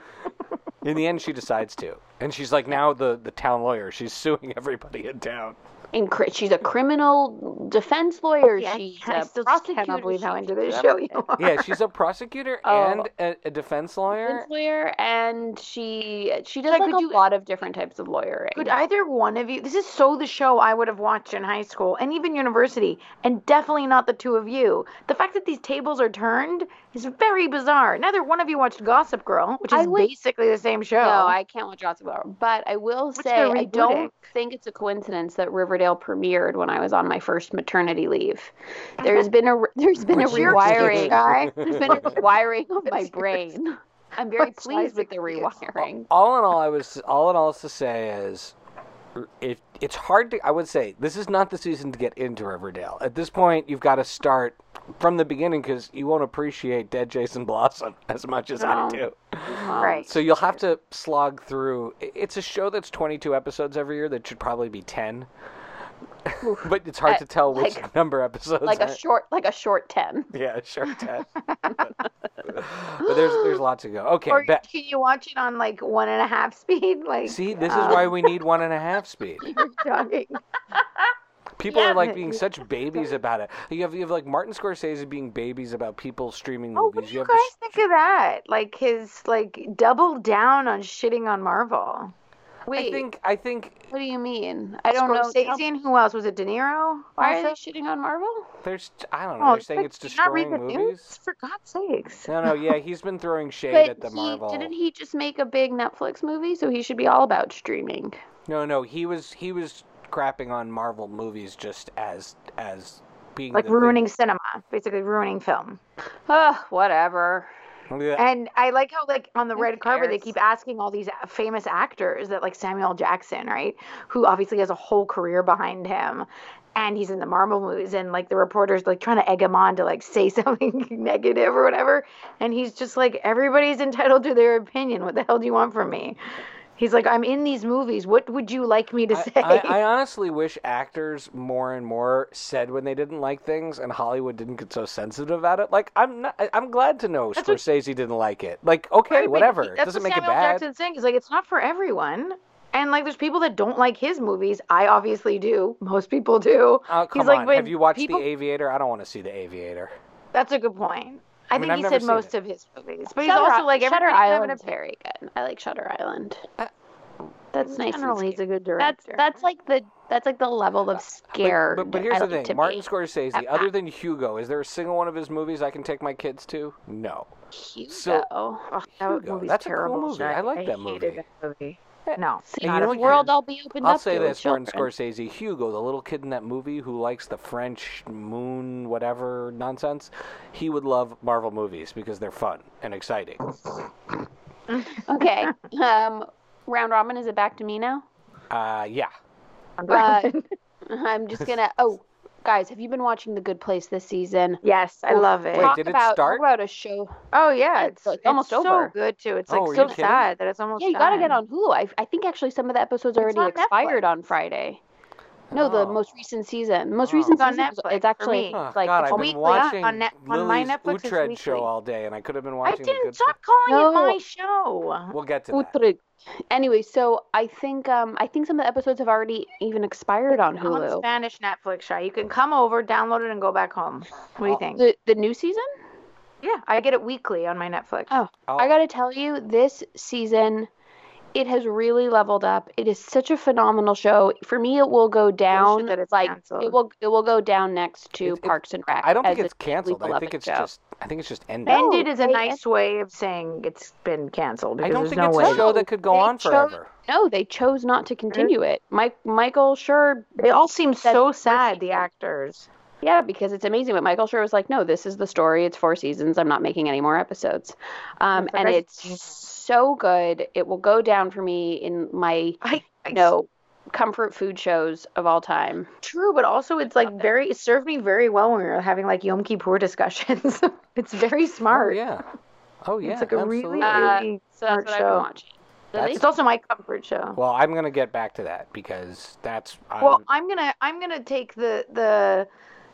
in the end, she decides to. And she's like now the, the town lawyer. She's suing everybody in town. And she's a criminal defense lawyer. Yeah, she's I a still prosecutor. cannot believe how into this show you are. Yeah, she's a prosecutor Oh. and a, a defense lawyer. defense lawyer, and she she does Like, like a you- lot of different types of lawyering. Could either one of you? This is so the show I would have watched in high school and even university, and definitely not the two of you. The fact that these tables are turned is very bizarre. Neither one of you watched Gossip Girl, which is would- basically the same show. No, I can't watch Gossip Girl, but I will Which say I don't think it's a coincidence that Riverdale premiered when I was on my first maternity leave. There's been a there's been a Which you're rewiring. guy. There's been a rewiring of my brain. I'm very What's pleased with the rewiring. all in all, I was all in all is to say is, it it's hard to. I would say this is not the season to get into Riverdale. At this point, you've got to start from the beginning because you won't appreciate Dead Jason Blossom as much as I do. Right. So you'll have to slog through. It's a show that's 22 episodes every year. That should probably be 10. But it's hard Uh, to tell which like- number episodes. Like a are- short like a short ten. yeah, sure, 10. but there's there's lots to go. Okay, Or bet. can you watch it on like one and a half speed? Like See, this uh, is why we need one and a half speed. you're. People Yeah, are like being such babies about it. You have you have like Martin Scorsese being babies about people streaming Oh, what movies. do you have guys this- think of that? Like his like double down on shitting on Marvel. Wait, I think I think what do you mean? I don't know. Scorsese who else was it? De Niro. Why are they also? shitting on Marvel? there's I don't know. Oh, they're saying it's did not read destroying the movies. news? For God's sakes. No, no, yeah, he's been throwing shade But at the he, Marvel. didn't he just make a big Netflix movie? So he should be all about streaming. No, no, he was he was crapping on Marvel movies just as as being like the thing. ruining cinema, basically ruining film. Ugh, whatever. Yeah. And I like how like on the Who red carpet they cares? keep asking all these famous actors that like Samuel Jackson, right? Who obviously has a whole career behind him. And he's in the Marvel movies and like the reporters like trying to egg him on to like say something negative or whatever. And he's just like, everybody's entitled to their opinion. What the hell do you want from me? He's like, I'm in these movies. What would you like me to I, say? I, I honestly wish actors more and more said when they didn't like things, and Hollywood didn't get so sensitive about it. Like I'm not. I'm glad to know That's what- Scorsese didn't like it. Like okay, Right, whatever. he- That's doesn't what make Samuel it bad. Jackson's saying. He's like, it's not for everyone. And like, there's people that don't like his movies. I obviously do. Most people do. Oh come He's like, on. but Have you watched people- The Aviator? I don't want to see The Aviator. That's a good point. I, mean, think I've he said most it. of his movies, but he's Shutter, also like Shutter everybody's having Island's very good. I like Shutter Island. Uh, That's nice. Generally, he's a good director. that's that's like the that's like the level of scare. But, but, but here's I the like thing: Martin be. Scorsese. at Other that. than Hugo, is there a single one of his movies I can take my kids to? No. Hugo. So- Ugh, that Hugo, movie's that's a cool terrible. movie. Shrek. I like that hated movie. that movie. No, See, And you not know a what the you- world I'll be opened I'll up say to this: with Martin. Scorsese, Hugo, the little kid in that movie who likes the French moon, whatever nonsense, he would love Marvel movies because they're fun and exciting. Okay. Um, round robin. Is it back to me now? Uh, yeah. Uh, I'm just gonna. Oh, guys, have you been watching The Good Place this season? yes, I Well, love it. Wait, talk did it about, start? Talk about a show. oh yeah, It's it's, like it's almost so over. good too. It's Oh, like are so sad that it's almost. Yeah, you gotta get on Hulu. I, I think actually some of the episodes already on expired Netflix. on Friday. No, the Oh. most recent season. Most Oh. recent It's on season. was- Netflix It's actually me. Oh, like God, I've been weekly watching on Net- on my Lily's Netflix, it's Uhtred show weekly. all day, and I could have been I watching the didn't good stop calling it No. my show. We'll get to that. Utre- Anyway, so I think um I think some of the episodes have already even expired on On Hulu. Spanish Netflix show, you can come over, download it, and go back home. What do you Oh. think? The the new season? Yeah, I get it weekly on my Netflix. Oh, I'll- I gotta tell you, this season, it has really leveled up. It is such a phenomenal show. For me, it will go down that it's like canceled. it will it will go down next to It- it- Parks and Rec. I don't think it's canceled. I think it's show. just. I think it's just ended. No, Ended is a they- nice way of saying it's been canceled. I don't think no it's way. a show that could go They on chose- forever. No, they chose not to continue mm-hmm. it. Mike Michael sure. They all seem so sad. The actors. Yeah, because it's amazing. But Michael Schur was like, no, this is the story. It's four seasons. I'm not making any more episodes. Um, and I- it's so good. It will go down for me in my I, I you know comfort food shows of all time. True, but also it's like very it served me very well when we were having like Yom Kippur discussions. it's very Oh smart. yeah. Oh yeah. It's like a really, absolutely. Uh, really So that's smart what I've been show. watching. That's- It's also my comfort show. Well, I'm gonna get back to that because that's. I'm, Well, I'm gonna I'm gonna take the the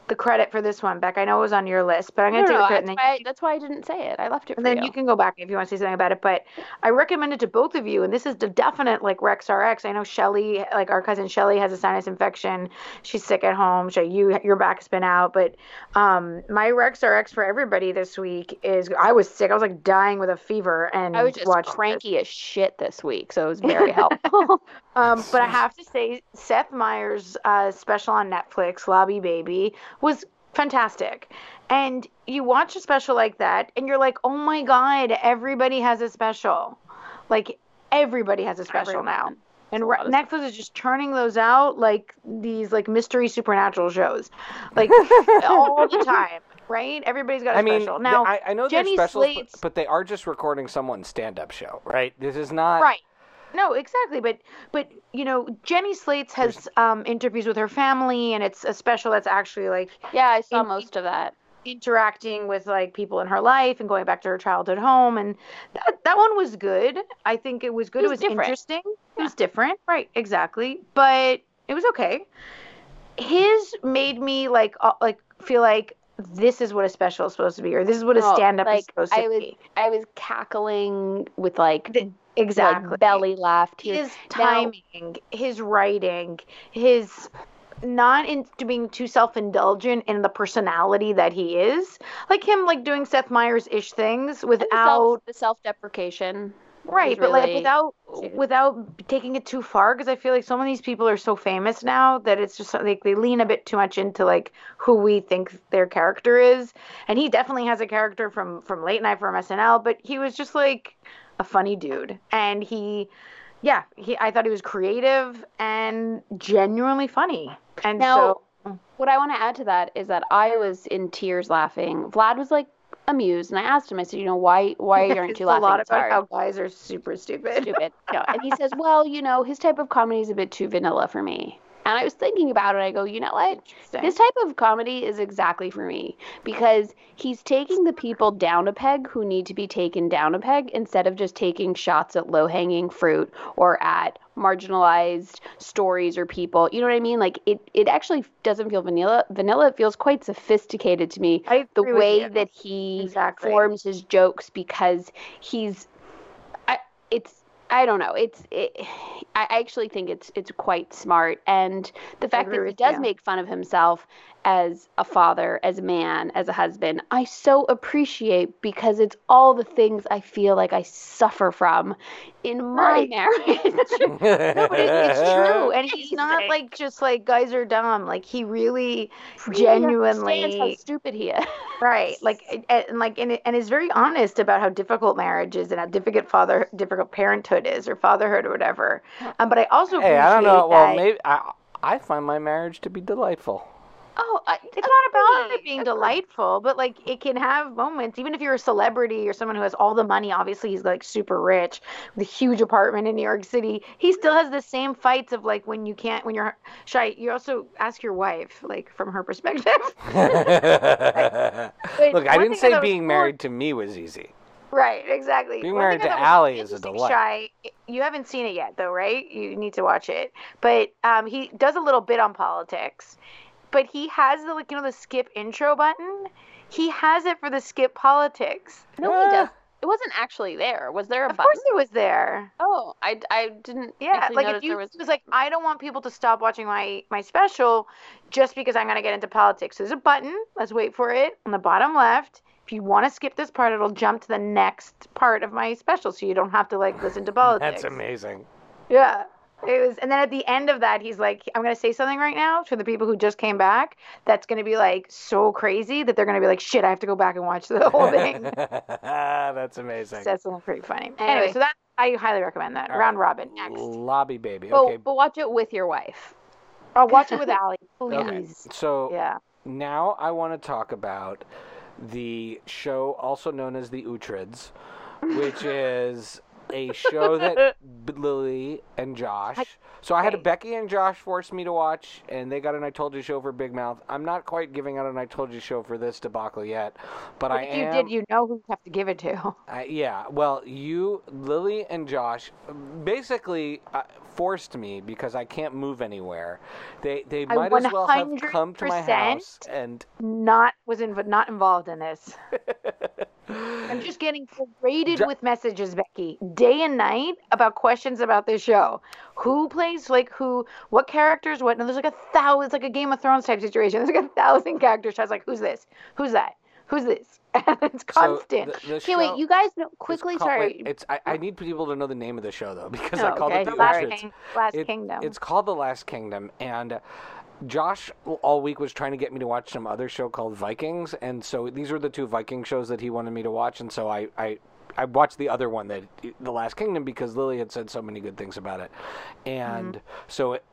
the credit for this one, Beck. I know it was on your list, but I'm gonna no, take the that's, credit. and why I, that's why I didn't say it. I left it for you. And then you. you can go back if you want to say something about it. But I recommend it to both of you. And this is the definite like Rex RX. I know Shelly, like our cousin Shelly, has a sinus infection. She's sick at home. So you your back's been out. But um, my Rex RX for everybody this week is I was sick. I was like dying with a fever and I was just watched this. cranky as shit this week, so it was very helpful. Um, but I have to say, Seth Meyers' uh, special on Netflix, Lobby Baby, was fantastic. And you watch a special like that, and you're like, oh my God, everybody has a special. Like, everybody has a special now. And Re- Netflix is just churning those out like these like mystery supernatural shows, like all the time, right? Everybody's got a I mean, special th- now. I, I know Jenny they're specials, but, Slate's- but they are just recording someone's stand-up show, right? This is not. Right. No, exactly. But but you know, Jenny Slate's has um, interviews with her family, and it's a special that's actually like yeah, I saw In- most of that. interacting with like people in her life and going back to her childhood home, and that that one was good. I think it was good. It It was was, different. interesting. It was different, right? Exactly. But it was okay. His made me like uh, like feel like this is what a special is supposed to be, or this is what a stand-up is like, supposed to I was be. I was cackling with like, The- Exactly. like belly laugh. tears. his Now- timing, his writing, his not into being too self-indulgent in the personality that he is, like him, like doing Seth Meyers ish things and the self, without the self-deprecation. right, but like really- without without taking it too far. Because I feel like some of these people are so famous now that it's just like they lean a bit too much into like who we think their character is, and he definitely has a character from from Late Night from SNL, but he was just like a funny dude, and he yeah, he I thought he was creative and genuinely funny. And Now- so What I want to add to that is that I was in tears laughing. Vlad was like amused, and I asked him. I said, "You know, why why aren't you a laughing? lot It's about hard." how guys are super stupid. stupid. No. And he says, Well, you know, his type of comedy is a bit too vanilla for me. And I was thinking about it. I go, You know what? This type of comedy is exactly for me because he's taking the people down a peg who need to be taken down a peg instead of just taking shots at low hanging fruit or at marginalized stories or people. You know what I mean? Like it, it actually doesn't feel vanilla. Vanilla it feels quite sophisticated to me. I The way that he Exactly. forms his jokes because he's I it's I don't know. It's it, I actually think it's it's quite smart and the fact that he does you. make fun of himself as a father, as a man, as a husband, I so appreciate because it's all the things I feel like I suffer from in my Right. marriage. no, but it, it's true, and he's not like just like guys are dumb. Like he really, Really understands genuinely, how stupid he is. right? Like and- and like and, and is very honest about how difficult marriage is and how difficult father, difficult parenthood is or fatherhood or whatever. Um, but I also Hey, I don't know. appreciate Well, maybe I I find my marriage to be delightful. Oh, I, It's not about it being agreed. delightful, but like it can have moments. Even if you're a celebrity or someone who has all the money, obviously he's like super rich with a huge apartment in New York City. He still has the same fights of like when you can't, when you're shy. You also ask your wife, like from her perspective. Look, I didn't say that was being cool- married to me was easy. right, exactly. Being One married to I Allie is a delight. Shy, you haven't seen it yet, though, right? You need to watch it. But um, he does a little bit on politics. But he has the like you know the skip intro button. He has it for the skip politics. No, he does. Ah. It wasn't actually there. Was there a button? Of button? course, it was there. Oh, I, I didn't. Yeah, actually like notice if you there was. it was like I don't want people to stop watching my my special just because I'm gonna get into politics. There's a button. Let's wait for it on the bottom left. If you want to skip this part, it'll jump to the next part of my special, so you don't have to like listen to politics. That's amazing. Yeah. It was, and then at the end of that, he's like, "I'm gonna say something right now to the people who just came back. That's gonna be like so crazy that they're gonna be like, shit, I have to go back and watch the whole thing." That's amazing. That's pretty funny. Anyway. Anyway, so that I highly recommend that. All Round right. robin next. Lobby baby. But, Okay. but watch it with your wife. I'll watch it with Allie, Okay. So Yeah. now I want to talk about the show also known as the Uhtreds, which is a show that Lily and Josh. So I had Right. Becky and Josh force me to watch, and they got an I Told You show for Big Mouth. I'm not quite giving out an I Told You show for this debacle yet, but I if you did, you know who you have to give it to. I, yeah, well, you, Lily, and Josh basically uh, forced me because I can't move anywhere. They they might as well have come to my house and Not was in, not involved in this. I'm just getting berated with messages, Becky, day and night about questions about this show. Who plays like who? What characters? What? And there's like a thousand. It's like a Game of Thrones type situation. There's like a thousand characters. I was like, who's this? Who's that? Who's this? And it's so constant. the- the Okay, show wait. You guys know quickly. called- sorry. wait, it's I, I need people to know the name of the show though because I Oh, called okay, it the the Last. King, Last It- Kingdom. It's called The Last Kingdom, and Josh all week was trying to get me to watch some other show called Vikings, and so these were the two Viking shows that he wanted me to watch, and so I. I I watched the other one, that The Last Kingdom, because Lily had said so many good things about it, and so it,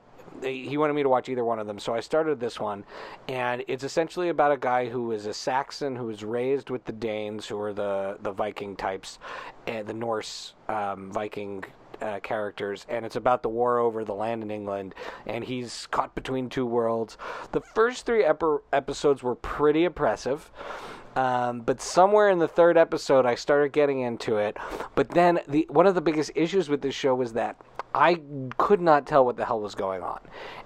he wanted me to watch either one of them. So I started this one, and it's essentially about a guy who is a Saxon who was raised with the Danes, who are the the Viking types, and the Norse um, Viking uh, characters, and it's about the war over the land in England, and he's caught between two worlds. The first three epi- episodes were pretty oppressive. Um, but somewhere in the third episode, I started getting into it. But then the one of the biggest issues with this show was that I could not tell what the hell was going on,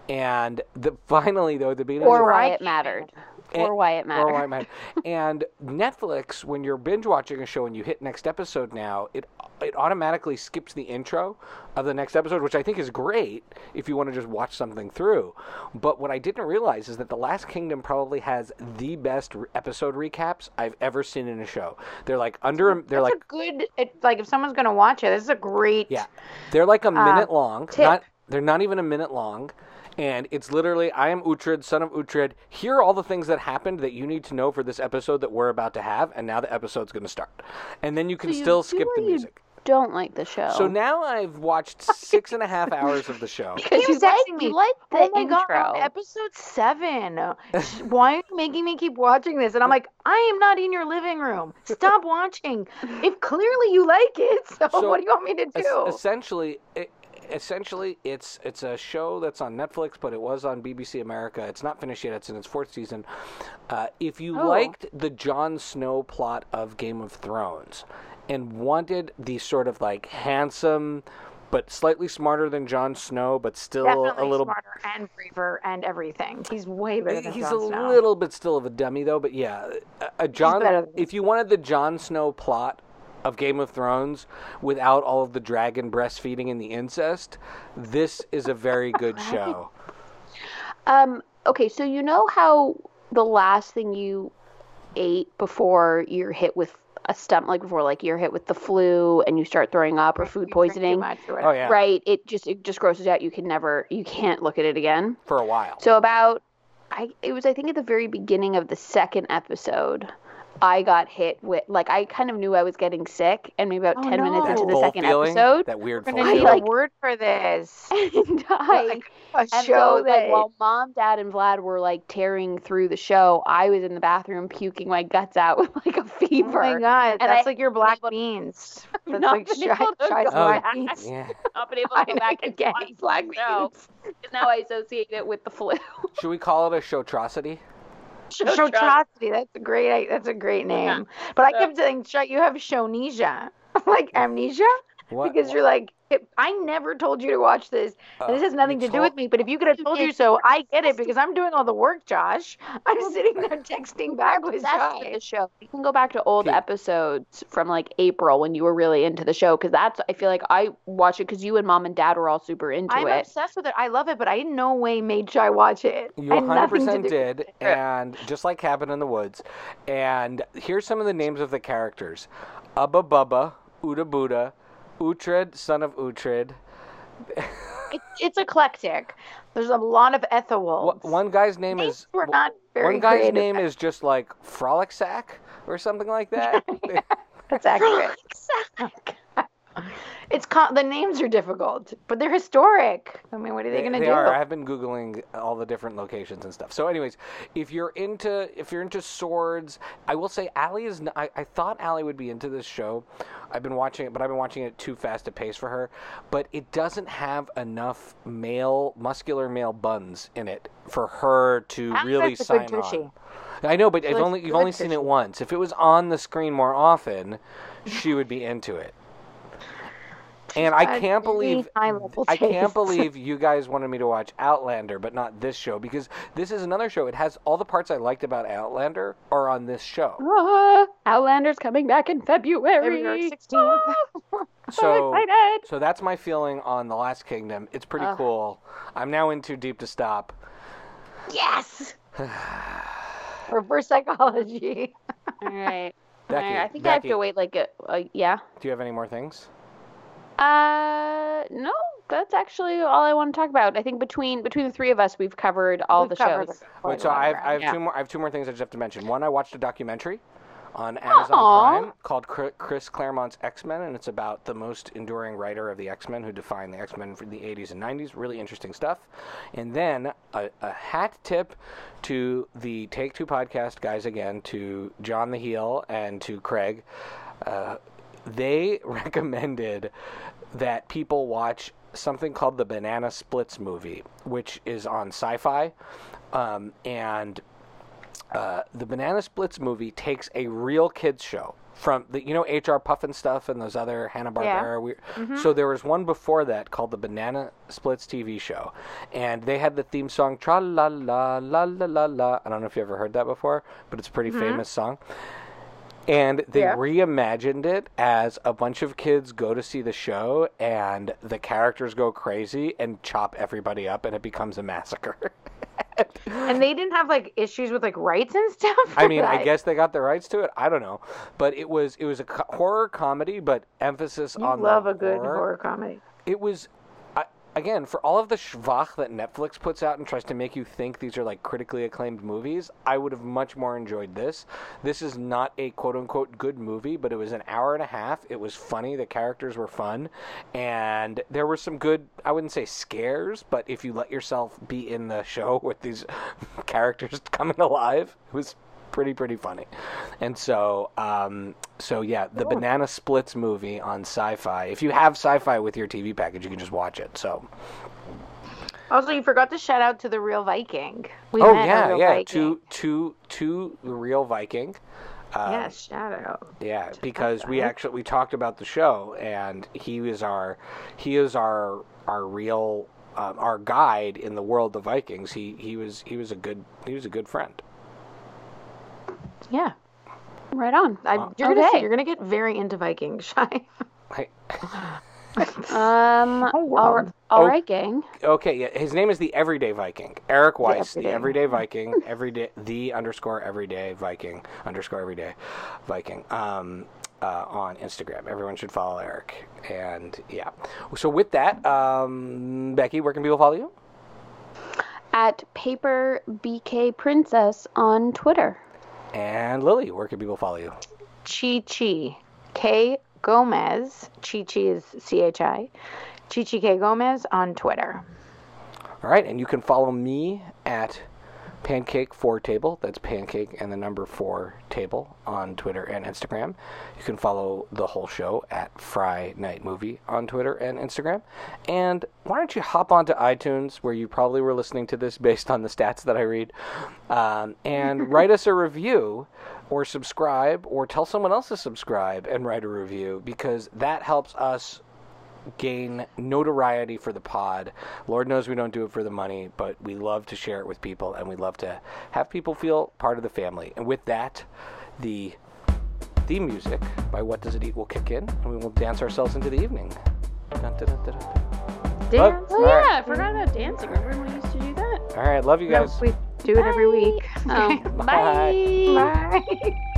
and the finally though, at the beginning, or of the why it can't. mattered. Eh, Or why it mattered. or why it and Netflix, when you're binge watching a show and you hit next episode now, it it automatically skips the intro of the next episode, which I think is great if you want to just watch something through. But what I didn't realize is that The Last Kingdom probably has the best re- episode recaps I've ever seen in a show. They're like under they're That's like a good. It, like if someone's gonna watch it, this is a great. yeah. They're like a minute long. tip. Not they're not even a minute long. And it's literally I am Uhtred, son of Uhtred. Here are all the things that happened that you need to know for this episode that we're about to have, and now the episode's gonna start. And then you can So you still skip the what you- music. don't like the show. So now I've watched six and a half hours of the show. because He you like me, you like the oh my intro. god, episode seven. Why are you making me keep watching this? And I'm like, I am not in your living room. Stop watching. If clearly you like it, so, So, what do you want me to Es- do? essentially, it, essentially, it's it's a show that's on Netflix, but it was on BBC America. It's not finished yet. It's in its fourth season. Uh, if you Oh. liked the Jon Snow plot of Game of Thrones and wanted the sort of like handsome, but slightly smarter than Jon Snow, but still Definitely a little. smarter and braver and everything. He's way better than He's Jon a Snow. little bit still of a dummy though, but yeah, a, a John. If you wanted the Jon Snow plot of Game of Thrones without all of the dragon breastfeeding and the incest, this is a very good show. Um, okay, so you know how the last thing you ate before you're hit with a stomach, like before, like you're hit with the flu and you start throwing up or You food drink too poisoning, much or Oh yeah, right? It just it just grosses out. You can never, you can't look at it again. for a while. So about, I it was I think at the very beginning of the second episode. I got hit with like I kind of knew I was getting sick, and maybe about Oh, ten minutes no. that into the second feeling, episode, that weird We're full gonna I, need feeling. like- a word for this. and I Like a And show so, that like, while mom, dad, and Vlad were like tearing through the show, I was in the bathroom puking my guts out with like a oh fever. Oh fever. my god, And that's I like your black able- beans. I've That's not like been shy, able to shy's go black back. beans. Yeah. not been able to go back and again watch black beans. now I associate it with the flu. Should we call it a showtrosity? Showtrosity. That's a great. That's a great name. But I kept saying, "Shut." You have shownesia, like amnesia, What? because you're like, I never told you to watch this. And this Uh, has nothing you to do with me. But if you could have told you so, I get it because I'm doing all the work, Josh. I'm sitting there texting back with Josh. the show. You can go back to old Okay. episodes from like April when you were really into the show because that's I feel like I watch it because you and mom and dad were all super into it. I'm obsessed with it. I love it, but I in no way made Shy watch it. You I had nothing to 100% did, and just like Cabin in the Woods. And here's some of the names of the characters Ubba Bubba, Uda Buddha, Uhtred, son of Uhtred. It, it's eclectic. There's a lot of Ethelwolds. One guy's name Names is. were not very One guy's name is just like Frolic Sack or something like that. That's accurate. It's con- the names are difficult, but they're historic. I mean, what are they, going to they do? are. I've been googling all the different locations and stuff. So, anyways, if you're into if you're into swords, I will say Allie is. I thought Allie would be into this show. I've been watching it, but I've been watching it too fast a pace for her. But it doesn't have enough male, muscular male buns in it for her to Alex really sign on. I know, but I've only you've only seen it once. If it was on the screen more often, she would be into it. And I can't really believe high-level I can't believe you guys wanted me to watch Outlander, but not this show because this is another show. It has all the parts I liked about Outlander are on this show. Ah, Outlander's coming back in February. February 16th. so So excited. so that's my feeling on The Last Kingdom. It's pretty Ugh. cool. I'm now in too deep to stop. yes. Reverse psychology. All right. Becky, All right, I think I have to wait like a, a yeah. do you have any more things? Uh, no, that's actually all I want to talk about. I think between between the three of us, we've covered all We've the covered shows. quite Wait, so I have. I have yeah. two more. I have two more things I just have to mention. One, I watched a documentary on Amazon Aw. Prime called Chris Claremont's X Men, and it's about the most enduring writer of the X Men who defined the X Men for the 80s and 90s. Really interesting stuff. And then a, a hat tip to the Take Two podcast guys again, to John the Heel and to Craig. Uh, they recommended that people watch something called the Banana Splits movie, which is on Sci-Fi, um, and uh, the Banana Splits movie takes a real kids show from the you know HR Pufnstuf and those other Hanna Barbera. We, So there was one before that called the Banana Splits TV show, and they had the theme song "Tra la la la la la la." I don't know if you ever heard that before, but it's a pretty famous song. And they Yeah. reimagined it as a bunch of kids go to see the show, and the characters go crazy and chop everybody up, and it becomes a massacre. And they didn't have like issues with like rights and stuff. I mean, I guess they got the rights to it. I don't know, but it was it was a co- horror comedy, but emphasis you on love the a good horror. horror comedy. It was. Again, for all of the schwach that Netflix puts out and tries to make you think these are like critically acclaimed movies, I would have much more enjoyed this. This is not a quote unquote good movie, but it was an hour and a half. It was funny. The characters were fun, and there were some good. I wouldn't say scares, but if you let yourself be in the show with these characters coming alive, it was pretty pretty funny. And so um, so yeah, the Banana Splits movie on Sci-Fi. If you have Sci-Fi with your TV package, you can just watch it. So Also, you forgot to shout out to the real Viking. We oh yeah yeah Viking. to to to the real Viking. Um, yes, shout out. Yeah, because we actually we talked about the show, and he was our he is our our real um, our guide in the world of Vikings. He he was he was a good he was a good friend. Yeah, Right on. I, Wow. you're gonna see, you're gonna get very into Viking shy. Hey, Um, Oh, all, world. all Oh. right, gang. okay, yeah, his name is the Everyday Viking, Eric Weiss, the Everyday. Everyday Viking, everyday the underscore Everyday Viking underscore Everyday Viking. Um, uh, on Instagram, everyone should follow Eric, and yeah. So with that, um, Becky, where can people follow you? At Paper BK Princess on Twitter. And Lily, where can people follow you? Chi Chi K Gomez. Chi Chi is C H I. Chi Chi K Gomez on Twitter. All right, and you can follow me at Pancake Four Table. That's Pancake and the number four table on Twitter and Instagram. You can follow the whole show at Fry Night Movie on Twitter and Instagram. And why don't you hop onto iTunes, where you probably were listening to this based on the stats that I read, um, and write us a review. Or subscribe, or tell someone else to subscribe and write a review because that helps us gain notoriety for the pod. Lord knows we don't do it for the money, but we love to share it with people and we love to have people feel part of the family. And with that, the theme music by What Does It Eat will kick in and we will dance ourselves into the evening. Dun, dun, dun, dun, dun. Dance. Oh, All right. yeah, I forgot about dancing. Remember when we used to do that? All right, love you No, guys. we do it every week. Oh, Bye. Bye.